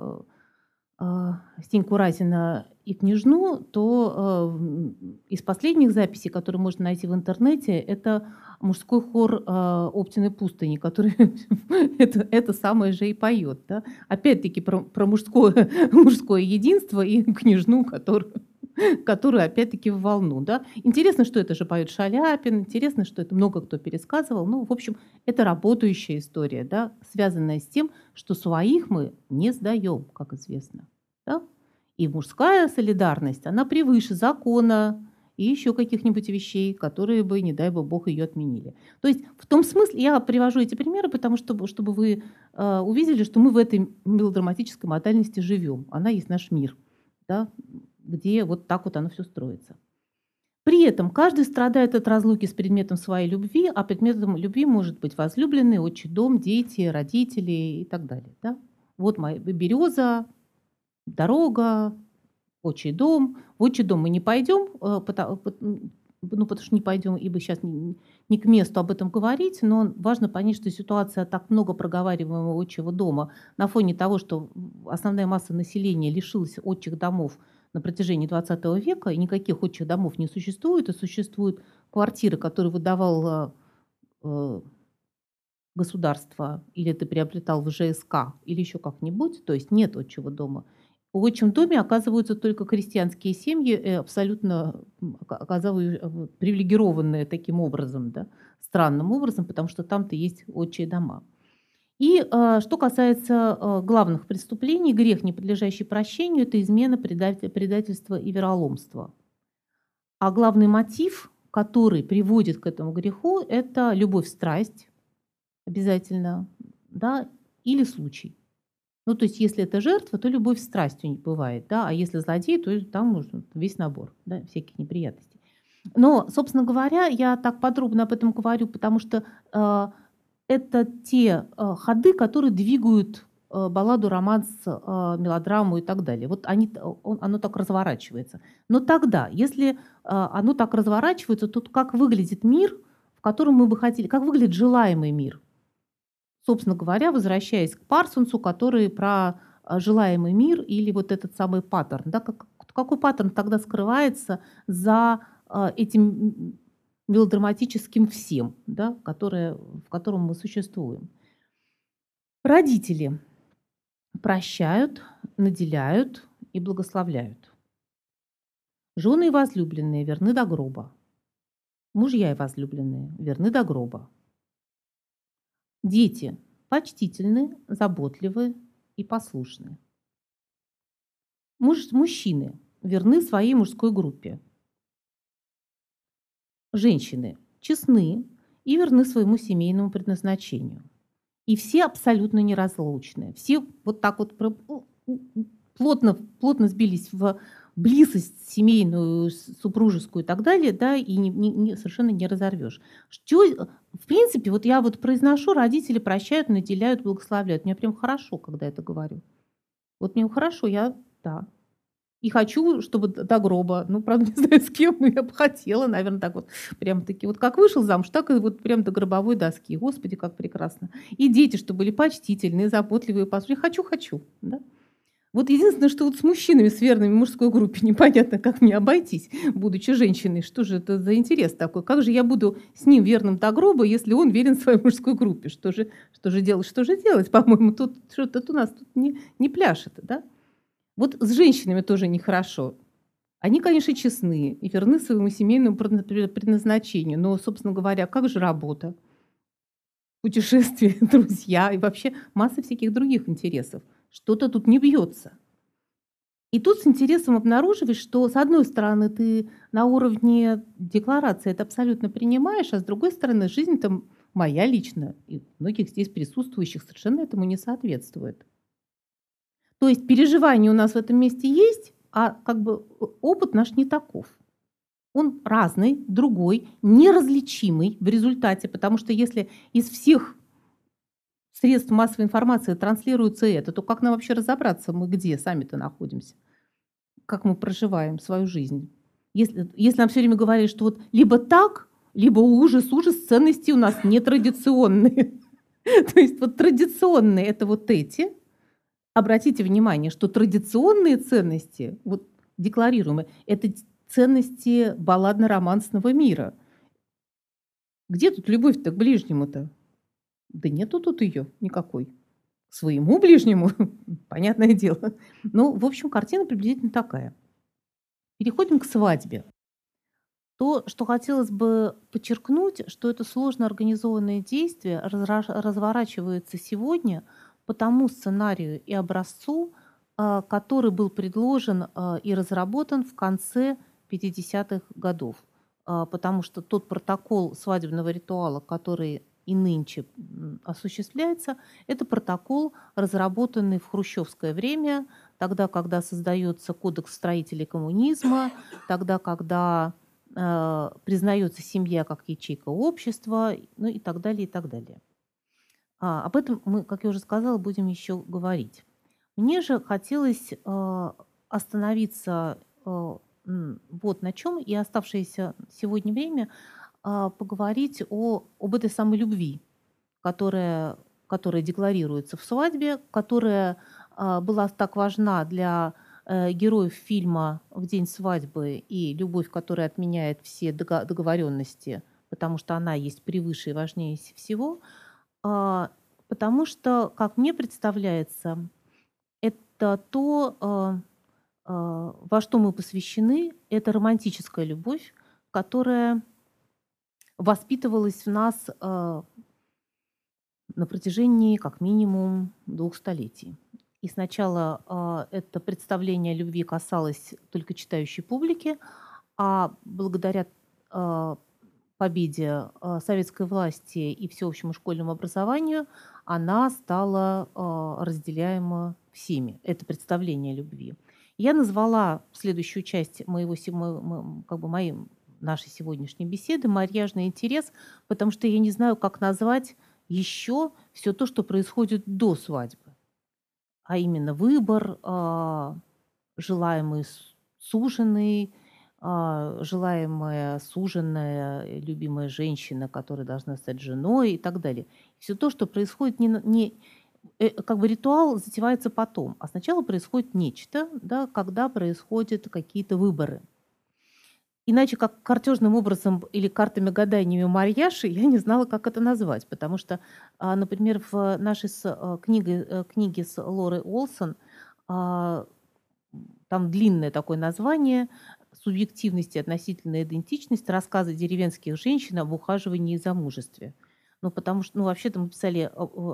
э, Стеньку Разина и княжну, то из последних записей, которые можно найти в интернете, это мужской хор Оптиной пустыни, который это, это самое же и поет. Да? Опять-таки про, про мужское, мужское единство и княжну, которую которую опять-таки в волну. Да? Интересно, что это же поет Шаляпин, интересно, что это много кто пересказывал. Ну, в общем, это работающая история, да, связанная с тем, что своих мы не сдаем, как известно. Да? И мужская солидарность, она превыше закона и еще каких-нибудь вещей, которые бы, не дай бы бог, ее отменили. То есть в том смысле я привожу эти примеры, потому что чтобы вы э, увидели, что мы в этой мелодраматической модальности живем. Она есть наш мир. Да? Где вот так вот оно все строится. При этом каждый страдает от разлуки с предметом своей любви, а предметом любви может быть возлюбленный, отчий дом, дети, родители и так далее. Да? Вот моя береза, дорога, отчий дом. В отчий дом мы не пойдем, э, ну, потому что не пойдем, ибо сейчас не, не к месту об этом говорить, но важно понять, что ситуация так много проговариваемого отчего дома на фоне того, что основная масса населения лишилась отчих домов – на протяжении 20 века, и никаких отчих домов не существует, и существуют квартиры, которые выдавало э, государство, или ты приобретал в ЖСК, или еще как-нибудь, то есть нет отчего дома. В отчим доме оказываются только крестьянские семьи, э, абсолютно э, привилегированные таким образом, да, странным образом, потому что там-то есть отчие дома. И э, что касается э, главных преступлений, грех, не подлежащий прощению, это измена, предательство и вероломство. А главный мотив, который приводит к этому греху, это любовь, страсть обязательно, да, или случай. Ну, то есть, если это жертва, то любовь, страсть у них бывает, да, а если злодей, то там можно весь набор, да, всяких неприятностей. Но, собственно говоря, я так подробно об этом говорю, потому что э, это те э, ходы, которые двигают э, балладу, романс, э, мелодраму и так далее. Вот они, он, оно так разворачивается. Но тогда, если оно так разворачивается, то как выглядит мир, в котором мы бы хотели, как выглядит желаемый мир? Собственно говоря, возвращаясь к Парсонсу, который про желаемый мир или вот этот самый паттерн. Да, как, какой паттерн тогда скрывается за этим мелодраматическим всем, да, которое, в котором мы существуем. Родители прощают, наделяют и благословляют. Жены и возлюбленные верны до гроба. Мужья и возлюбленные верны до гроба. Дети почтительны, заботливы и послушны. Муж, мужчины верны своей мужской группе, женщины честны и верны своему семейному предназначению. И все абсолютно неразлучны. Все вот так вот плотно, плотно сбились в близость семейную, супружескую и так далее, да, и не, не, не, совершенно не разорвешь. Что, в принципе, вот я вот произношу, родители прощают, наделяют, благословляют. Мне прям хорошо, когда это говорю. Вот мне хорошо, я, да. И хочу, чтобы до гроба, ну, правда, не знаю, с кем, но я бы хотела, наверное, так вот, прям таки, вот как вышел замуж, так и вот прям до гробовой доски. Господи, как прекрасно. И дети, чтобы были почтительные, заботливые, послушные. Хочу, хочу, да. Вот единственное, что вот с мужчинами, с верными в мужской группе, непонятно, как мне обойтись, будучи женщиной. Что же это за интерес такой? Как же я буду с ним верным до гроба, если он верен своей мужской группе? Что же, что же делать? Что же делать? По-моему, тут что-то у нас тут не, не пляшет, да? Вот с женщинами тоже нехорошо. Они, конечно, честны и верны своему семейному предназначению. Но, собственно говоря, как же работа? Путешествия, друзья и вообще масса всяких других интересов – что-то тут не бьется. И тут с интересом обнаруживаешь, что с одной стороны ты на уровне декларации это абсолютно принимаешь, а с другой стороны жизнь там моя личная и многих здесь присутствующих совершенно этому не соответствует. То есть переживания у нас в этом месте есть, а как бы опыт наш не таков. Он разный, другой, неразличимый в результате, потому что если из всех средств массовой информации транслируется это, то как нам вообще разобраться, мы где сами-то находимся? Как мы проживаем свою жизнь? Если, если нам все время говорят, что вот либо так, либо ужас, ужас, ценности у нас нетрадиционные. То есть вот традиционные – это вот эти. Обратите внимание, что традиционные ценности, вот декларируемые, это ценности балладно-романсного мира. Где тут любовь-то к ближнему-то? Да нету тут ее никакой. К своему ближнему, понятное дело. Ну, в общем, картина приблизительно такая. Переходим к свадьбе. То, что хотелось бы подчеркнуть, что это сложно организованное действие разворачивается сегодня по тому сценарию и образцу, а, который был предложен а, и разработан в конце 50-х годов. А, потому что тот протокол свадебного ритуала, который и нынче осуществляется, это протокол, разработанный в хрущевское время, тогда, когда создается кодекс строителей коммунизма, тогда, когда признается семья как ячейка общества, ну и так далее, и так далее. А, об этом мы, как я уже сказала, будем еще говорить. Мне же хотелось э, остановиться э, вот на чем и оставшееся сегодня время – а, поговорить о, об этой самой любви, которая, которая декларируется в свадьбе, которая а, была так важна для э, героев фильма «В день свадьбы» и любовь, которая отменяет все договоренности, потому что она есть превыше и важнее всего, потому что, как мне представляется, это то, во что мы посвящены, это романтическая любовь, которая воспитывалась в нас на протяжении как минимум двух столетий. И сначала это представление любви касалось только читающей публики, а благодаря победе советской власти и всеобщему школьному образованию она стала разделяема всеми. Это представление любви. Я назвала следующую часть моего, как бы моим нашей сегодняшней беседы марьяжный интерес, потому что я не знаю, как назвать еще все то, что происходит до свадьбы. А именно выбор, э, желаемый суженый, э, желаемая суженная, любимая женщина, которая должна стать женой и так далее. Все то, что происходит не, не э, как бы ритуал затевается потом, а сначала происходит нечто, да, когда происходят какие-то выборы – Иначе как картежным образом или картами гаданиями Марьяши я не знала, как это назвать. Потому что, а, например, в нашей э, книге, э, книге с Лорой Олсон а, там длинное такое название «Субъективность и относительная идентичность. Рассказы деревенских женщин об ухаживании и замужестве». Ну, потому что, ну, вообще-то мы писали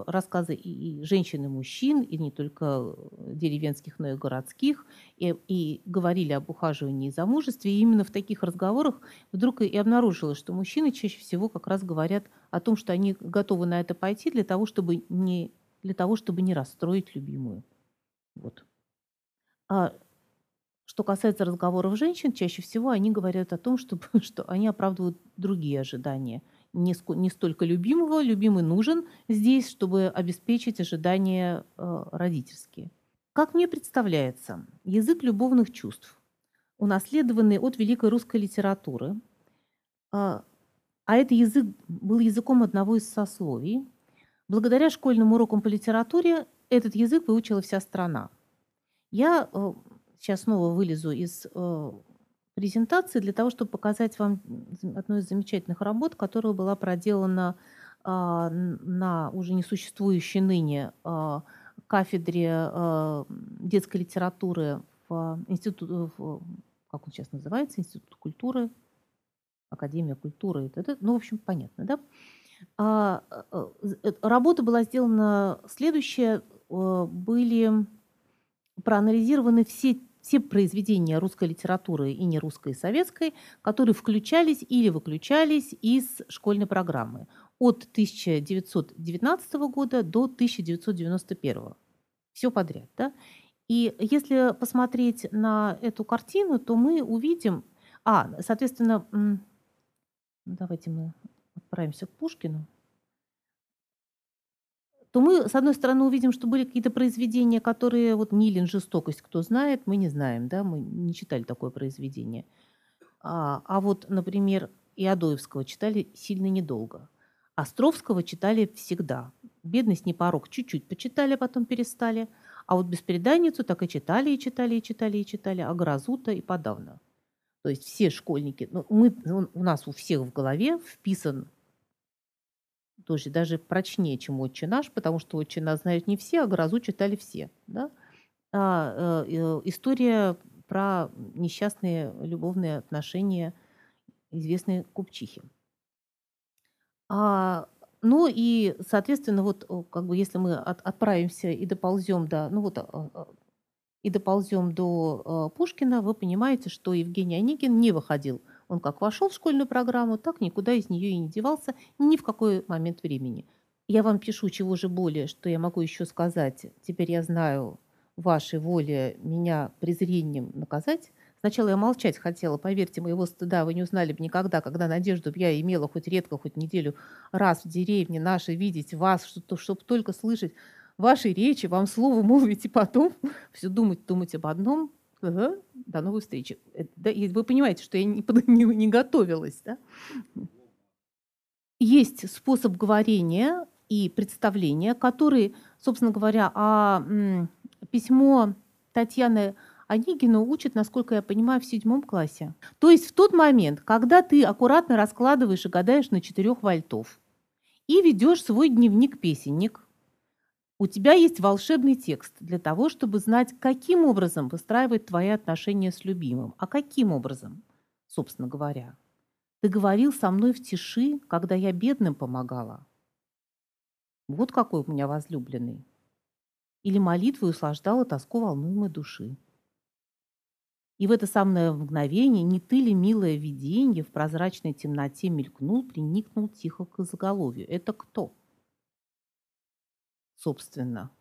рассказы и, женщин, и мужчин, и не только деревенских, но и городских, и, и говорили об ухаживании и замужестве. И именно в таких разговорах вдруг и обнаружилось, что мужчины чаще всего как раз говорят о том, что они готовы на это пойти для того, чтобы не, для того, чтобы не расстроить любимую. Вот. А что касается разговоров женщин, чаще всего они говорят о том, что, что они оправдывают другие ожидания – не, не столько любимого, любимый нужен здесь, чтобы обеспечить ожидания э, родительские. Как мне представляется, язык любовных чувств, унаследованный от великой русской литературы, э, а это язык был языком одного из сословий, благодаря школьным урокам по литературе этот язык выучила вся страна. Я э, сейчас снова вылезу из э, презентации для того, чтобы показать вам одну из замечательных работ, которая была проделана а, на уже несуществующей ныне а, кафедре а, детской литературы в институте, как он сейчас называется, Институт культуры, Академия культуры, это, ну, в общем, понятно, да? А, э, работа была сделана следующая, были проанализированы все все произведения русской литературы и не русской и советской, которые включались или выключались из школьной программы от 1919 года до 1991. Все подряд. Да? И если посмотреть на эту картину, то мы увидим... А, соответственно, давайте мы отправимся к Пушкину то мы, с одной стороны, увидим, что были какие-то произведения, которые, вот Нилин «Жестокость», кто знает, мы не знаем, да, мы не читали такое произведение. А, а вот, например, Иодоевского читали сильно недолго. Островского читали всегда. «Бедность не порог» чуть-чуть почитали, а потом перестали. А вот «Беспреданницу» так и читали, и читали, и читали, и читали, а «Грозута» и подавно. То есть все школьники, ну, мы, у нас у всех в голове вписан тоже даже прочнее, чем «Отче наш», потому что «Отче наш» знают не все, а «Грозу» читали все. Да? А, э, э, история про несчастные любовные отношения известной купчихи. А, ну и, соответственно, вот как бы если мы от, отправимся и доползем до, ну вот, и доползем до Пушкина, вы понимаете, что Евгений Онегин не выходил он как вошел в школьную программу, так никуда из нее и не девался ни в какой момент времени. Я вам пишу, чего же более, что я могу еще сказать. Теперь я знаю вашей воле меня презрением наказать. Сначала я молчать хотела, поверьте, моего стыда вы не узнали бы никогда, когда надежду я имела хоть редко, хоть неделю раз в деревне нашей видеть вас, чтобы, чтобы только слышать ваши речи, вам слово молвить и потом все думать, думать об одном, Ага, до новой встречи. Э, да, вы понимаете, что я не, не, не готовилась. Да? Есть способ говорения и представления, который, собственно говоря, а, письмо Татьяны Онегину учат, насколько я понимаю, в седьмом классе. То есть в тот момент, когда ты аккуратно раскладываешь и гадаешь на четырех вольтов и ведешь свой дневник-песенник – у тебя есть волшебный текст для того, чтобы знать, каким образом выстраивать твои отношения с любимым. А каким образом, собственно говоря? Ты говорил со мной в тиши, когда я бедным помогала. Вот какой у меня возлюбленный. Или молитву услаждала тоску волнуемой души. И в это самое мгновение не ты ли, милое виденье, в прозрачной темноте мелькнул, приникнул тихо к изголовью. Это кто? Собственно?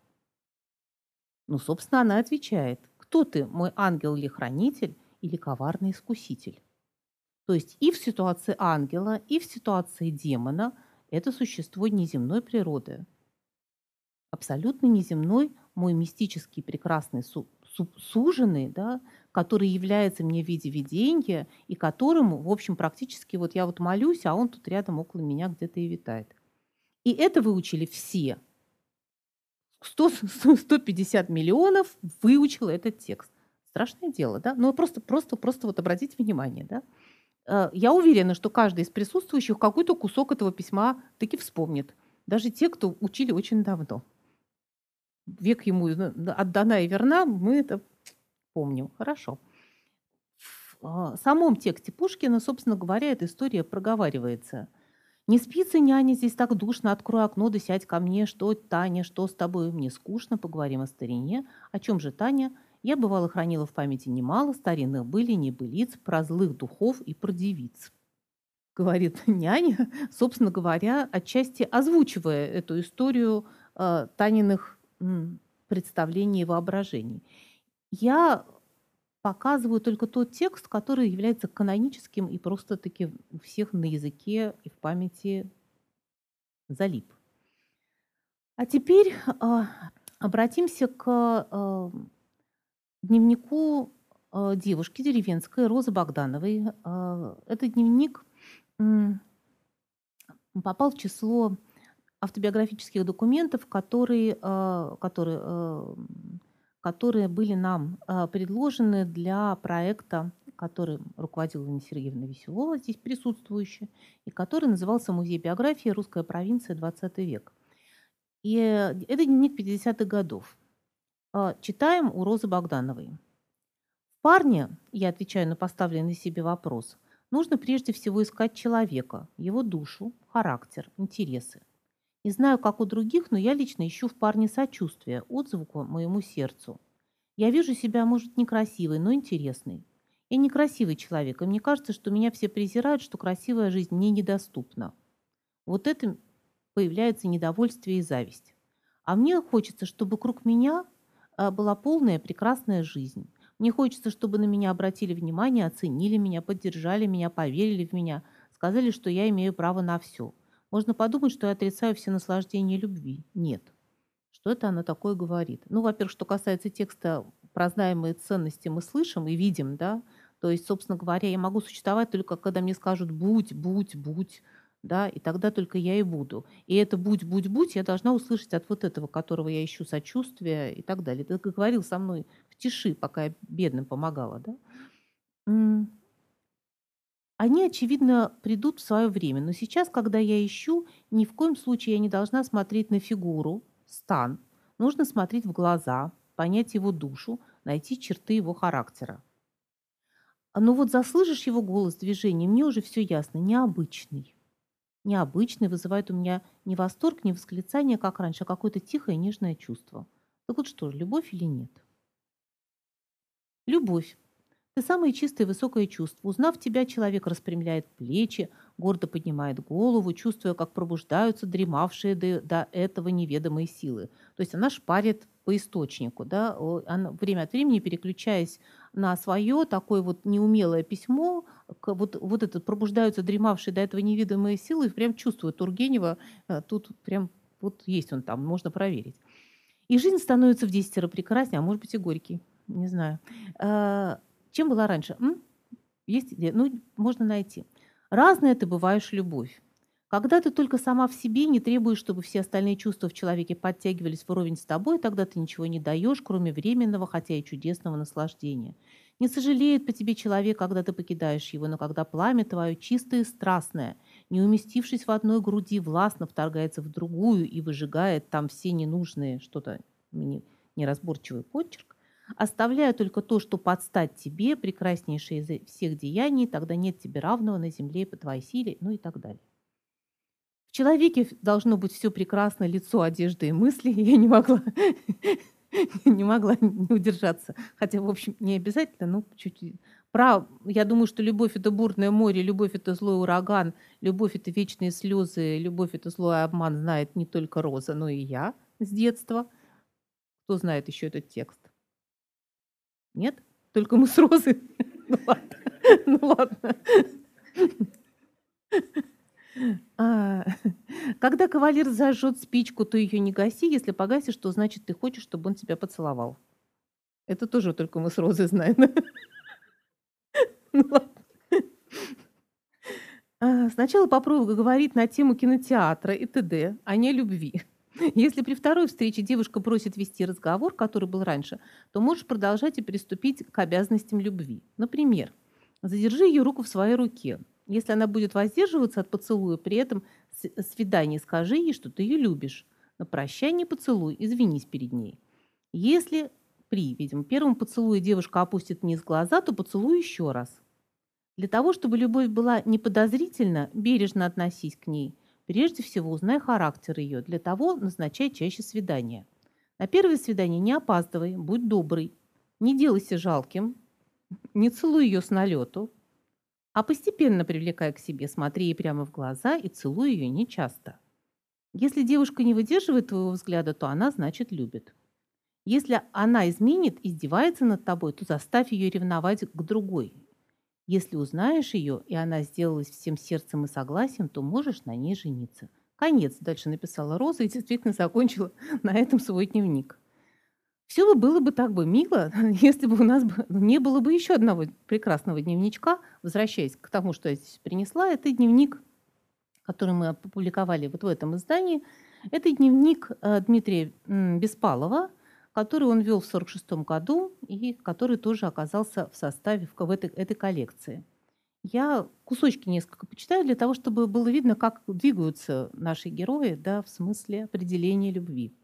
Ну, собственно, она отвечает, кто ты, мой ангел или хранитель, или коварный искуситель? То есть и в ситуации ангела, и в ситуации демона это существо неземной природы. Абсолютно неземной мой мистический прекрасный су- су- суженый, да, который является мне в виде видения, и которому, в общем, практически вот я вот молюсь, а он тут рядом около меня где-то и витает. И это выучили все – 100, 150 миллионов выучил этот текст. Страшное дело, да? Но просто, просто, просто вот обратите внимание, да? Э, я уверена, что каждый из присутствующих какой-то кусок этого письма таки вспомнит. Даже те, кто учили очень давно. Век ему отдана и верна, мы это помним. Хорошо. В э, самом тексте Пушкина, собственно говоря, эта история проговаривается. Не спится, няня, здесь так душно, открой окно, да сядь ко мне. Что, Таня, что с тобой? Мне скучно, поговорим о старине. О чем же, Таня? Я, бывало, хранила в памяти немало старинных были небылиц про злых духов и про девиц. Говорит няня, собственно говоря, отчасти озвучивая эту историю э, Таниных представлений и воображений. Я показываю только тот текст, который является каноническим и просто-таки у всех на языке и в памяти залип. А теперь э, обратимся к э, дневнику э, девушки деревенской Розы Богдановой. Э, этот дневник э, попал в число автобиографических документов, которые, э, которые э, которые были нам а, предложены для проекта, которым руководила Инна Сергеевна Веселова, здесь присутствующая, и который назывался «Музей биографии. Русская провинция. 20 век». И э, это дневник 50-х годов. А, читаем у Розы Богдановой. В парне, я отвечаю на поставленный себе вопрос, нужно прежде всего искать человека, его душу, характер, интересы. Не знаю, как у других, но я лично ищу в парне сочувствие, отзвуку моему сердцу. Я вижу себя, может, некрасивой, но интересной. Я некрасивый человек, и мне кажется, что меня все презирают, что красивая жизнь мне недоступна. Вот это появляется недовольствие и зависть. А мне хочется, чтобы круг меня а, была полная прекрасная жизнь. Мне хочется, чтобы на меня обратили внимание, оценили меня, поддержали меня, поверили в меня, сказали, что я имею право на все – можно подумать, что я отрицаю все наслаждения любви. Нет. Что это она такое говорит? Ну, во-первых, что касается текста, про знаемые ценности мы слышим и видим, да, то есть, собственно говоря, я могу существовать только когда мне скажут «будь, будь, будь», да, и тогда только я и буду. И это «будь, будь, будь» я должна услышать от вот этого, которого я ищу сочувствия и так далее. Ты говорил со мной в тиши, пока я бедным помогала, да. Они, очевидно, придут в свое время. Но сейчас, когда я ищу, ни в коем случае я не должна смотреть на фигуру, стан. Нужно смотреть в глаза, понять его душу, найти черты его характера. Но вот заслышишь его голос, движение, мне уже все ясно, необычный. Необычный вызывает у меня не восторг, не восклицание, как раньше, а какое-то тихое нежное чувство. Так вот что, любовь или нет? Любовь. Ты самое чистое и высокое чувство. Узнав тебя, человек распрямляет плечи, гордо поднимает голову, чувствуя, как пробуждаются дремавшие до, до этого неведомые силы. То есть она шпарит по источнику, да, она, время от времени переключаясь на свое такое вот неумелое письмо, к, вот, вот этот пробуждаются дремавшие до этого неведомые силы, и прям чувствует Тургенева, э, тут прям вот есть он там, можно проверить. И жизнь становится в десятеро прекраснее, а может быть и горький, не знаю. Чем была раньше? М? Есть идея? Ну, можно найти. Разная ты бываешь любовь. Когда ты только сама в себе не требуешь, чтобы все остальные чувства в человеке подтягивались вровень с тобой, тогда ты ничего не даешь, кроме временного, хотя и чудесного наслаждения. Не сожалеет по тебе человек, когда ты покидаешь его, но когда пламя твое чистое и страстное, не уместившись в одной груди, властно вторгается в другую и выжигает там все ненужные, что-то неразборчивый почерк, оставляя только то, что подстать тебе, прекраснейшее из всех деяний, тогда нет тебе равного на земле по твоей силе, ну и так далее. В человеке должно быть все прекрасно, лицо, одежда и мысли. Я не могла, не могла не удержаться. Хотя, в общем, не обязательно, но чуть про, я думаю, что любовь это бурное море, любовь это злой ураган, любовь это вечные слезы, любовь это злой обман знает не только Роза, но и я с детства. Кто знает еще этот текст? Нет? Только мы с Розой? Ну ладно. Ну ладно. А, когда кавалер зажжет спичку, то ее не гаси. Если погасишь, то значит ты хочешь, чтобы он тебя поцеловал. Это тоже только мы с Розой знаем. Ну, ладно. А, сначала попробую говорить на тему кинотеатра и т.д., а не любви. Если при второй встрече девушка просит вести разговор, который был раньше, то можешь продолжать и приступить к обязанностям любви. Например, задержи ее руку в своей руке. Если она будет воздерживаться от поцелуя, при этом свидании скажи ей, что ты ее любишь. На прощание поцелуй, извинись перед ней. Если при, видимо, первом поцелуе девушка опустит вниз глаза, то поцелуй еще раз. Для того, чтобы любовь была неподозрительна, бережно относись к ней – Прежде всего, узнай характер ее, для того назначай чаще свидания. На первое свидание не опаздывай, будь добрый, не делайся жалким, не целуй ее с налету, а постепенно привлекай к себе, смотри ей прямо в глаза и целуй ее нечасто. Если девушка не выдерживает твоего взгляда, то она, значит, любит. Если она изменит, издевается над тобой, то заставь ее ревновать к другой. Если узнаешь ее, и она сделалась всем сердцем и согласием, то можешь на ней жениться. Конец, дальше написала Роза и действительно закончила на этом свой дневник. Все бы было бы так бы мило, если бы у нас не было бы еще одного прекрасного дневничка. Возвращаясь к тому, что я здесь принесла, это дневник, который мы опубликовали вот в этом издании. Это дневник э, Дмитрия Беспалова, который он вел в 1946 году и который тоже оказался в составе в этой, этой коллекции. Я кусочки несколько почитаю для того, чтобы было видно, как двигаются наши герои да, в смысле определения любви.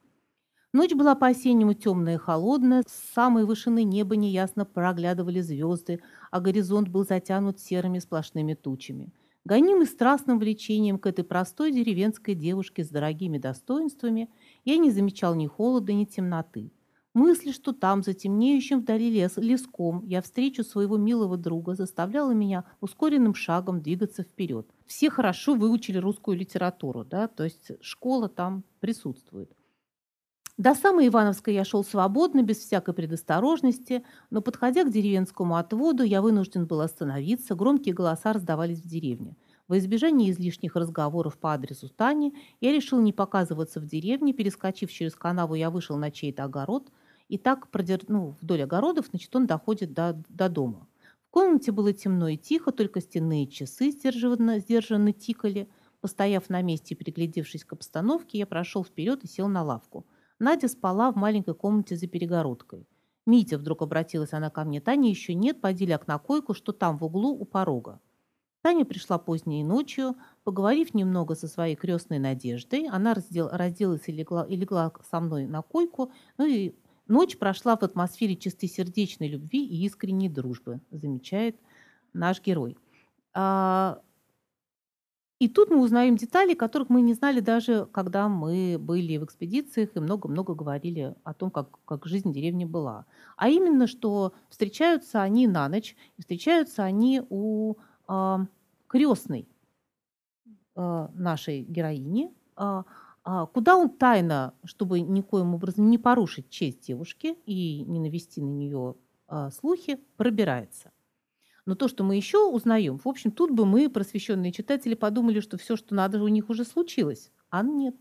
Ночь была по-осеннему темная и холодная, с самой вышины неба неясно проглядывали звезды, а горизонт был затянут серыми сплошными тучами. Гонимый страстным влечением к этой простой деревенской девушке с дорогими достоинствами, я не замечал ни холода, ни темноты. Мысль, что там, за темнеющим вдали лес, леском, я встречу своего милого друга, заставляла меня ускоренным шагом двигаться вперед. Все хорошо выучили русскую литературу, да, то есть школа там присутствует. До самой Ивановской я шел свободно, без всякой предосторожности, но, подходя к деревенскому отводу, я вынужден был остановиться, громкие голоса раздавались в деревне. Во избежание излишних разговоров по адресу Тани, я решил не показываться в деревне, перескочив через канаву, я вышел на чей-то огород, и так продер... ну, вдоль огородов, значит, он доходит до, до дома. В комнате было темно и тихо, только стенные часы сдержанно, сдержанно тикали. Постояв на месте и приглядевшись к обстановке, я прошел вперед и сел на лавку – Надя спала в маленькой комнате за перегородкой. «Митя», — вдруг обратилась она ко мне, — «Тани еще нет, пойди ляг на койку, что там в углу у порога». Таня пришла поздней ночью, поговорив немного со своей крестной Надеждой, она раздел, разделась и легла, и легла со мной на койку, ну и ночь прошла в атмосфере чистосердечной любви и искренней дружбы, замечает наш герой. А, и тут мы узнаем детали, которых мы не знали даже, когда мы были в экспедициях и много-много говорили о том, как, как жизнь деревни была. А именно, что встречаются они на ночь, встречаются они у э, крестной э, нашей героини, э, куда он тайно, чтобы никоим образом не порушить честь девушки и не навести на нее слухи, пробирается. Но то, что мы еще узнаем, в общем, тут бы мы, просвещенные читатели, подумали, что все, что надо, у них уже случилось. А нет.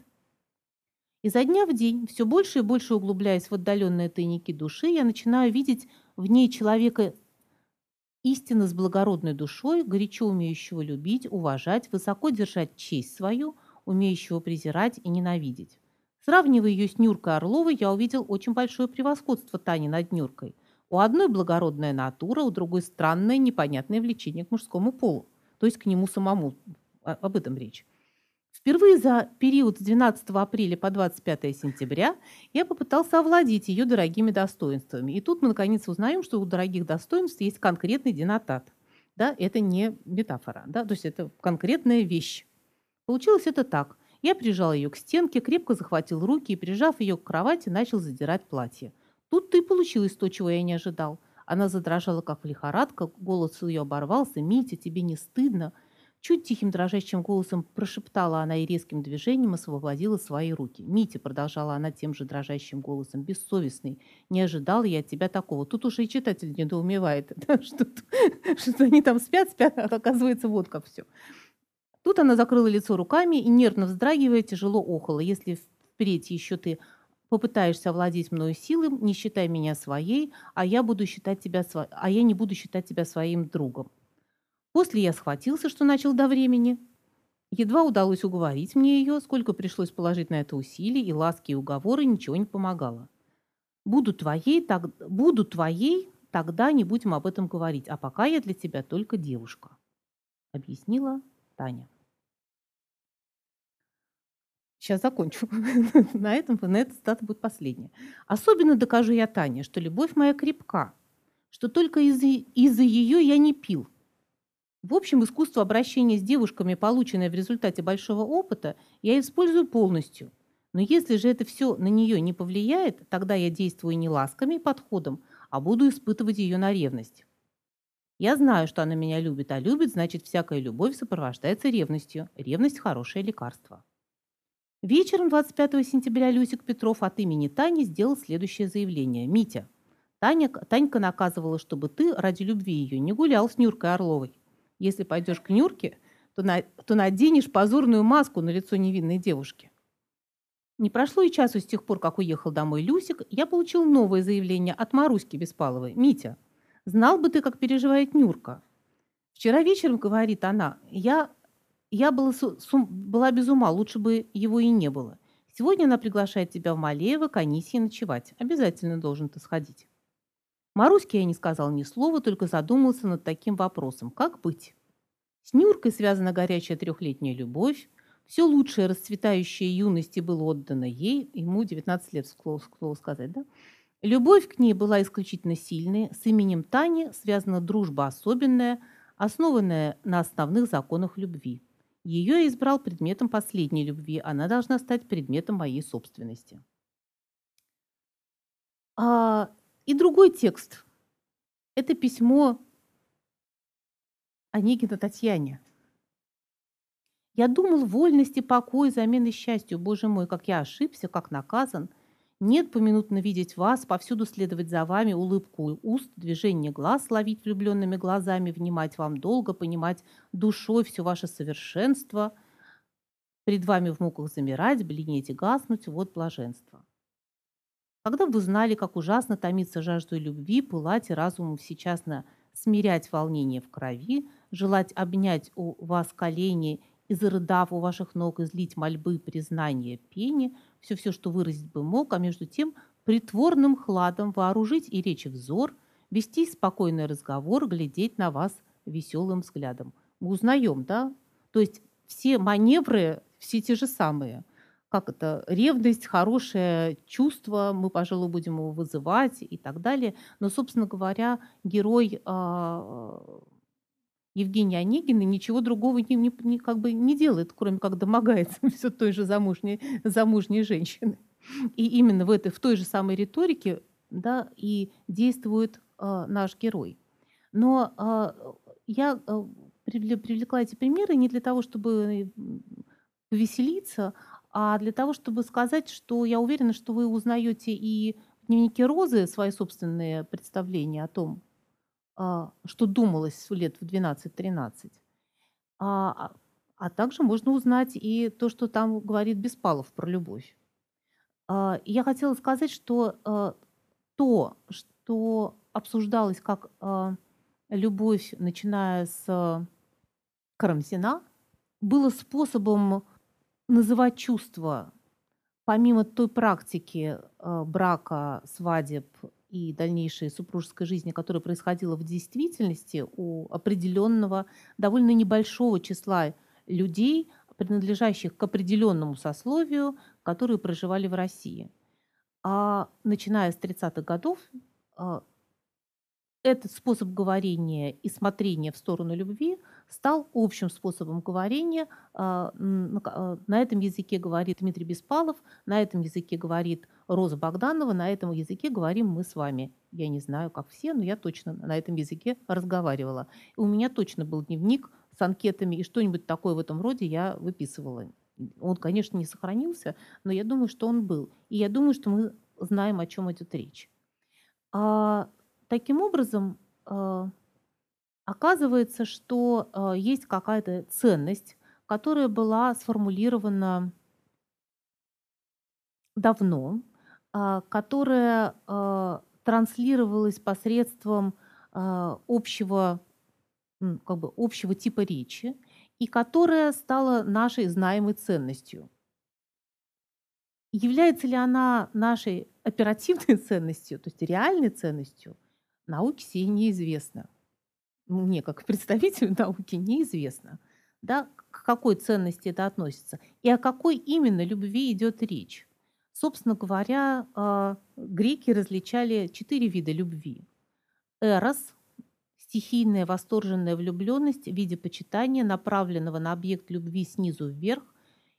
Изо дня в день, все больше и больше углубляясь в отдаленные тайники души, я начинаю видеть в ней человека истинно с благородной душой, горячо умеющего любить, уважать, высоко держать честь свою, умеющего презирать и ненавидеть. Сравнивая ее с Нюркой Орловой, я увидел очень большое превосходство Тани над Нюркой – у одной благородная натура, у другой странное непонятное влечение к мужскому полу, то есть к нему самому. Об этом речь. Впервые за период с 12 апреля по 25 сентября я попытался овладеть ее дорогими достоинствами. И тут мы наконец узнаем, что у дорогих достоинств есть конкретный денотат. Да, это не метафора, да, то есть это конкретная вещь. Получилось это так. Я прижал ее к стенке, крепко захватил руки и, прижав ее к кровати, начал задирать платье. Тут-то и получилось то, чего я не ожидал. Она задрожала, как лихорадка, голос ее оборвался. «Митя, тебе не стыдно?» Чуть тихим дрожащим голосом прошептала она и резким движением освободила свои руки. «Митя», — продолжала она тем же дрожащим голосом, бессовестный, «не ожидал я от тебя такого». Тут уже и читатель недоумевает, что, что они там спят, спят, а оказывается вот как все. Тут она закрыла лицо руками и, нервно вздрагивая, тяжело охала. «Если впредь еще ты попытаешься овладеть мною силой, не считай меня своей, а я, буду считать тебя, а я не буду считать тебя своим другом. После я схватился, что начал до времени. Едва удалось уговорить мне ее, сколько пришлось положить на это усилий, и ласки и уговоры ничего не помогало. Буду твоей, так, буду твоей, тогда не будем об этом говорить, а пока я для тебя только девушка, объяснила Таня. Сейчас закончу. на этом, на этой цитата будет последняя. Особенно докажу я Тане, что любовь моя крепка, что только из-за из ее я не пил. В общем, искусство обращения с девушками, полученное в результате большого опыта, я использую полностью. Но если же это все на нее не повлияет, тогда я действую не ласками и подходом, а буду испытывать ее на ревность. Я знаю, что она меня любит, а любит, значит, всякая любовь сопровождается ревностью. Ревность – хорошее лекарство. Вечером 25 сентября Люсик Петров от имени Тани сделал следующее заявление. «Митя, Таня, Танька наказывала, чтобы ты ради любви ее не гулял с Нюркой Орловой. Если пойдешь к Нюрке, то, на, то наденешь позорную маску на лицо невинной девушки. Не прошло и часу с тех пор, как уехал домой Люсик, я получил новое заявление от Маруськи Беспаловой. «Митя, знал бы ты, как переживает Нюрка. Вчера вечером, говорит она, я, я была, сум, была без ума, лучше бы его и не было. Сегодня она приглашает тебя в Малеево к Анисии ночевать. Обязательно должен ты сходить. Маруське я не сказал ни слова, только задумался над таким вопросом. Как быть? С Нюркой связана горячая трехлетняя любовь. Все лучшее расцветающее юности было отдано ей. Ему 19 лет, к сказать, да? Любовь к ней была исключительно сильной. С именем Тани связана дружба особенная, основанная на основных законах любви. Ее я избрал предметом последней любви. Она должна стать предметом моей собственности. А и другой текст. Это письмо Онегина Татьяне. Я думал, вольности, покой, замены счастью. Боже мой, как я ошибся, как наказан. Нет поминутно видеть вас, повсюду следовать за вами, улыбку уст, движение глаз ловить влюбленными глазами, внимать вам долго, понимать душой все ваше совершенство, пред вами в муках замирать, блинеть и гаснуть, вот блаженство. Когда вы знали, как ужасно томиться жаждой любви, пылать и разумом всечасно смирять волнение в крови, желать обнять у вас колени и, зарыдав у ваших ног, излить мольбы, признания, пени, все-все, что выразить бы мог, а между тем притворным хладом вооружить и речи взор, вести спокойный разговор, глядеть на вас веселым взглядом. Мы узнаем, да? То есть все маневры, все те же самые – как это, ревность, хорошее чувство, мы, пожалуй, будем его вызывать и так далее. Но, собственно говоря, герой э, Евгения Онегина ничего другого не, не, не, как бы не делает, кроме как домогается все той же замужней, замужней женщины. И именно в, этой, в той же самой риторике да, и действует э, наш герой. Но э, я э, привлекла эти примеры не для того, чтобы повеселиться, а для того, чтобы сказать, что я уверена, что вы узнаете и в дневнике Розы свои собственные представления о том, что думалось лет в 12-13. А, а, а также можно узнать и то, что там говорит Беспалов про любовь. Я хотела сказать, что то, что обсуждалось как любовь, начиная с Карамзина, было способом называть чувства, помимо той практики э, брака, свадеб и дальнейшей супружеской жизни, которая происходила в действительности у определенного, довольно небольшого числа людей, принадлежащих к определенному сословию, которые проживали в России. А начиная с 30-х годов э, этот способ говорения и смотрения в сторону любви стал общим способом говорения. А, а, на этом языке говорит Дмитрий Беспалов, на этом языке говорит Роза Богданова, на этом языке говорим мы с вами. Я не знаю, как все, но я точно на этом языке разговаривала. И у меня точно был дневник с анкетами, и что-нибудь такое в этом роде я выписывала. Он, конечно, не сохранился, но я думаю, что он был. И я думаю, что мы знаем, о чем идет речь. А, Таким образом, э, оказывается, что э, есть какая-то ценность, которая была сформулирована давно, а, которая э, транслировалась посредством общего, как бы общего типа речи и которая стала нашей знаемой ценностью. Является ли она нашей оперативной ценностью, то есть реальной ценностью, науки сей неизвестно. Мне, как представителю науки, неизвестно, да, к какой ценности это относится и о какой именно любви идет речь. Собственно говоря, а, греки различали четыре вида любви. Эрос, стихийная восторженная влюбленность в виде почитания, направленного на объект любви снизу вверх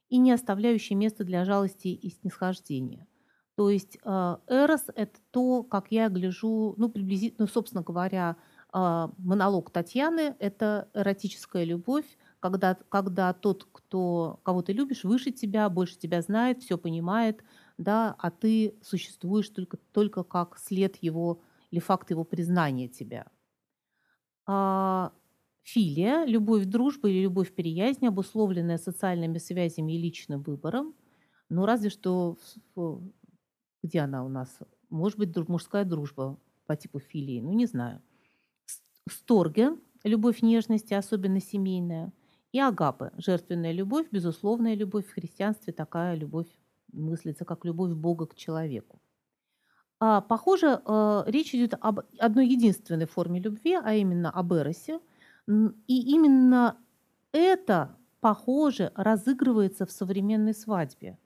и не оставляющая места для жалости и снисхождения. То есть э, эрос – это то, как я гляжу, ну, приблизительно, ну, собственно говоря, э, монолог Татьяны – это эротическая любовь, когда, когда тот, кто, кого ты любишь, выше тебя, больше тебя знает, все понимает, да, а ты существуешь только, только как след его или факт его признания тебя. А, филия, любовь, дружба или любовь, приязнь, обусловленная социальными связями и личным выбором. Ну, разве что, где она у нас? Может быть, мужская дружба по типу филии, ну, не знаю. Сторге, любовь нежности, особенно семейная. И агапы, жертвенная любовь, безусловная любовь. В христианстве такая любовь мыслится как любовь Бога к человеку. А, похоже, э, речь идет об одной единственной форме любви, а именно об эросе. И именно это, похоже, разыгрывается в современной свадьбе.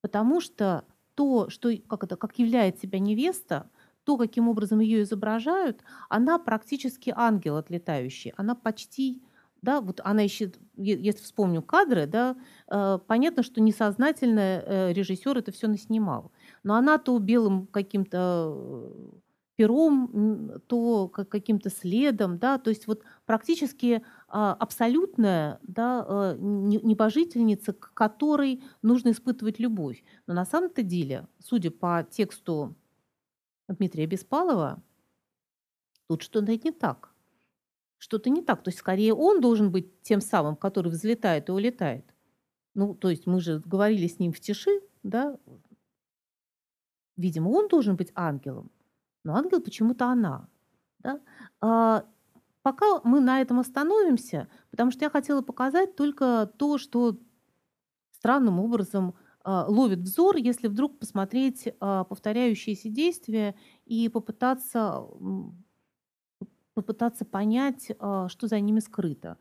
Потому что то, что, как, это, как являет себя невеста, то, каким образом ее изображают, она практически ангел отлетающий. Она почти да, вот она ищет, если вспомню кадры, да, э, понятно, что несознательно э, режиссер это все наснимал. Но она то белым каким-то э, пером, то каким-то следом, да, то есть вот практически а, абсолютная да, небожительница, к которой нужно испытывать любовь. Но на самом-то деле, судя по тексту Дмитрия Беспалова, тут что-то не так что-то не так. То есть скорее он должен быть тем самым, который взлетает и улетает. Ну, то есть мы же говорили с ним в тиши, да. Видимо, он должен быть ангелом, но ангел почему-то она. Да? А, пока мы на этом остановимся, потому что я хотела показать только то, что странным образом ловит взор, если вдруг посмотреть а, повторяющиеся действия и попытаться попытаться понять, а, что за ними скрыто.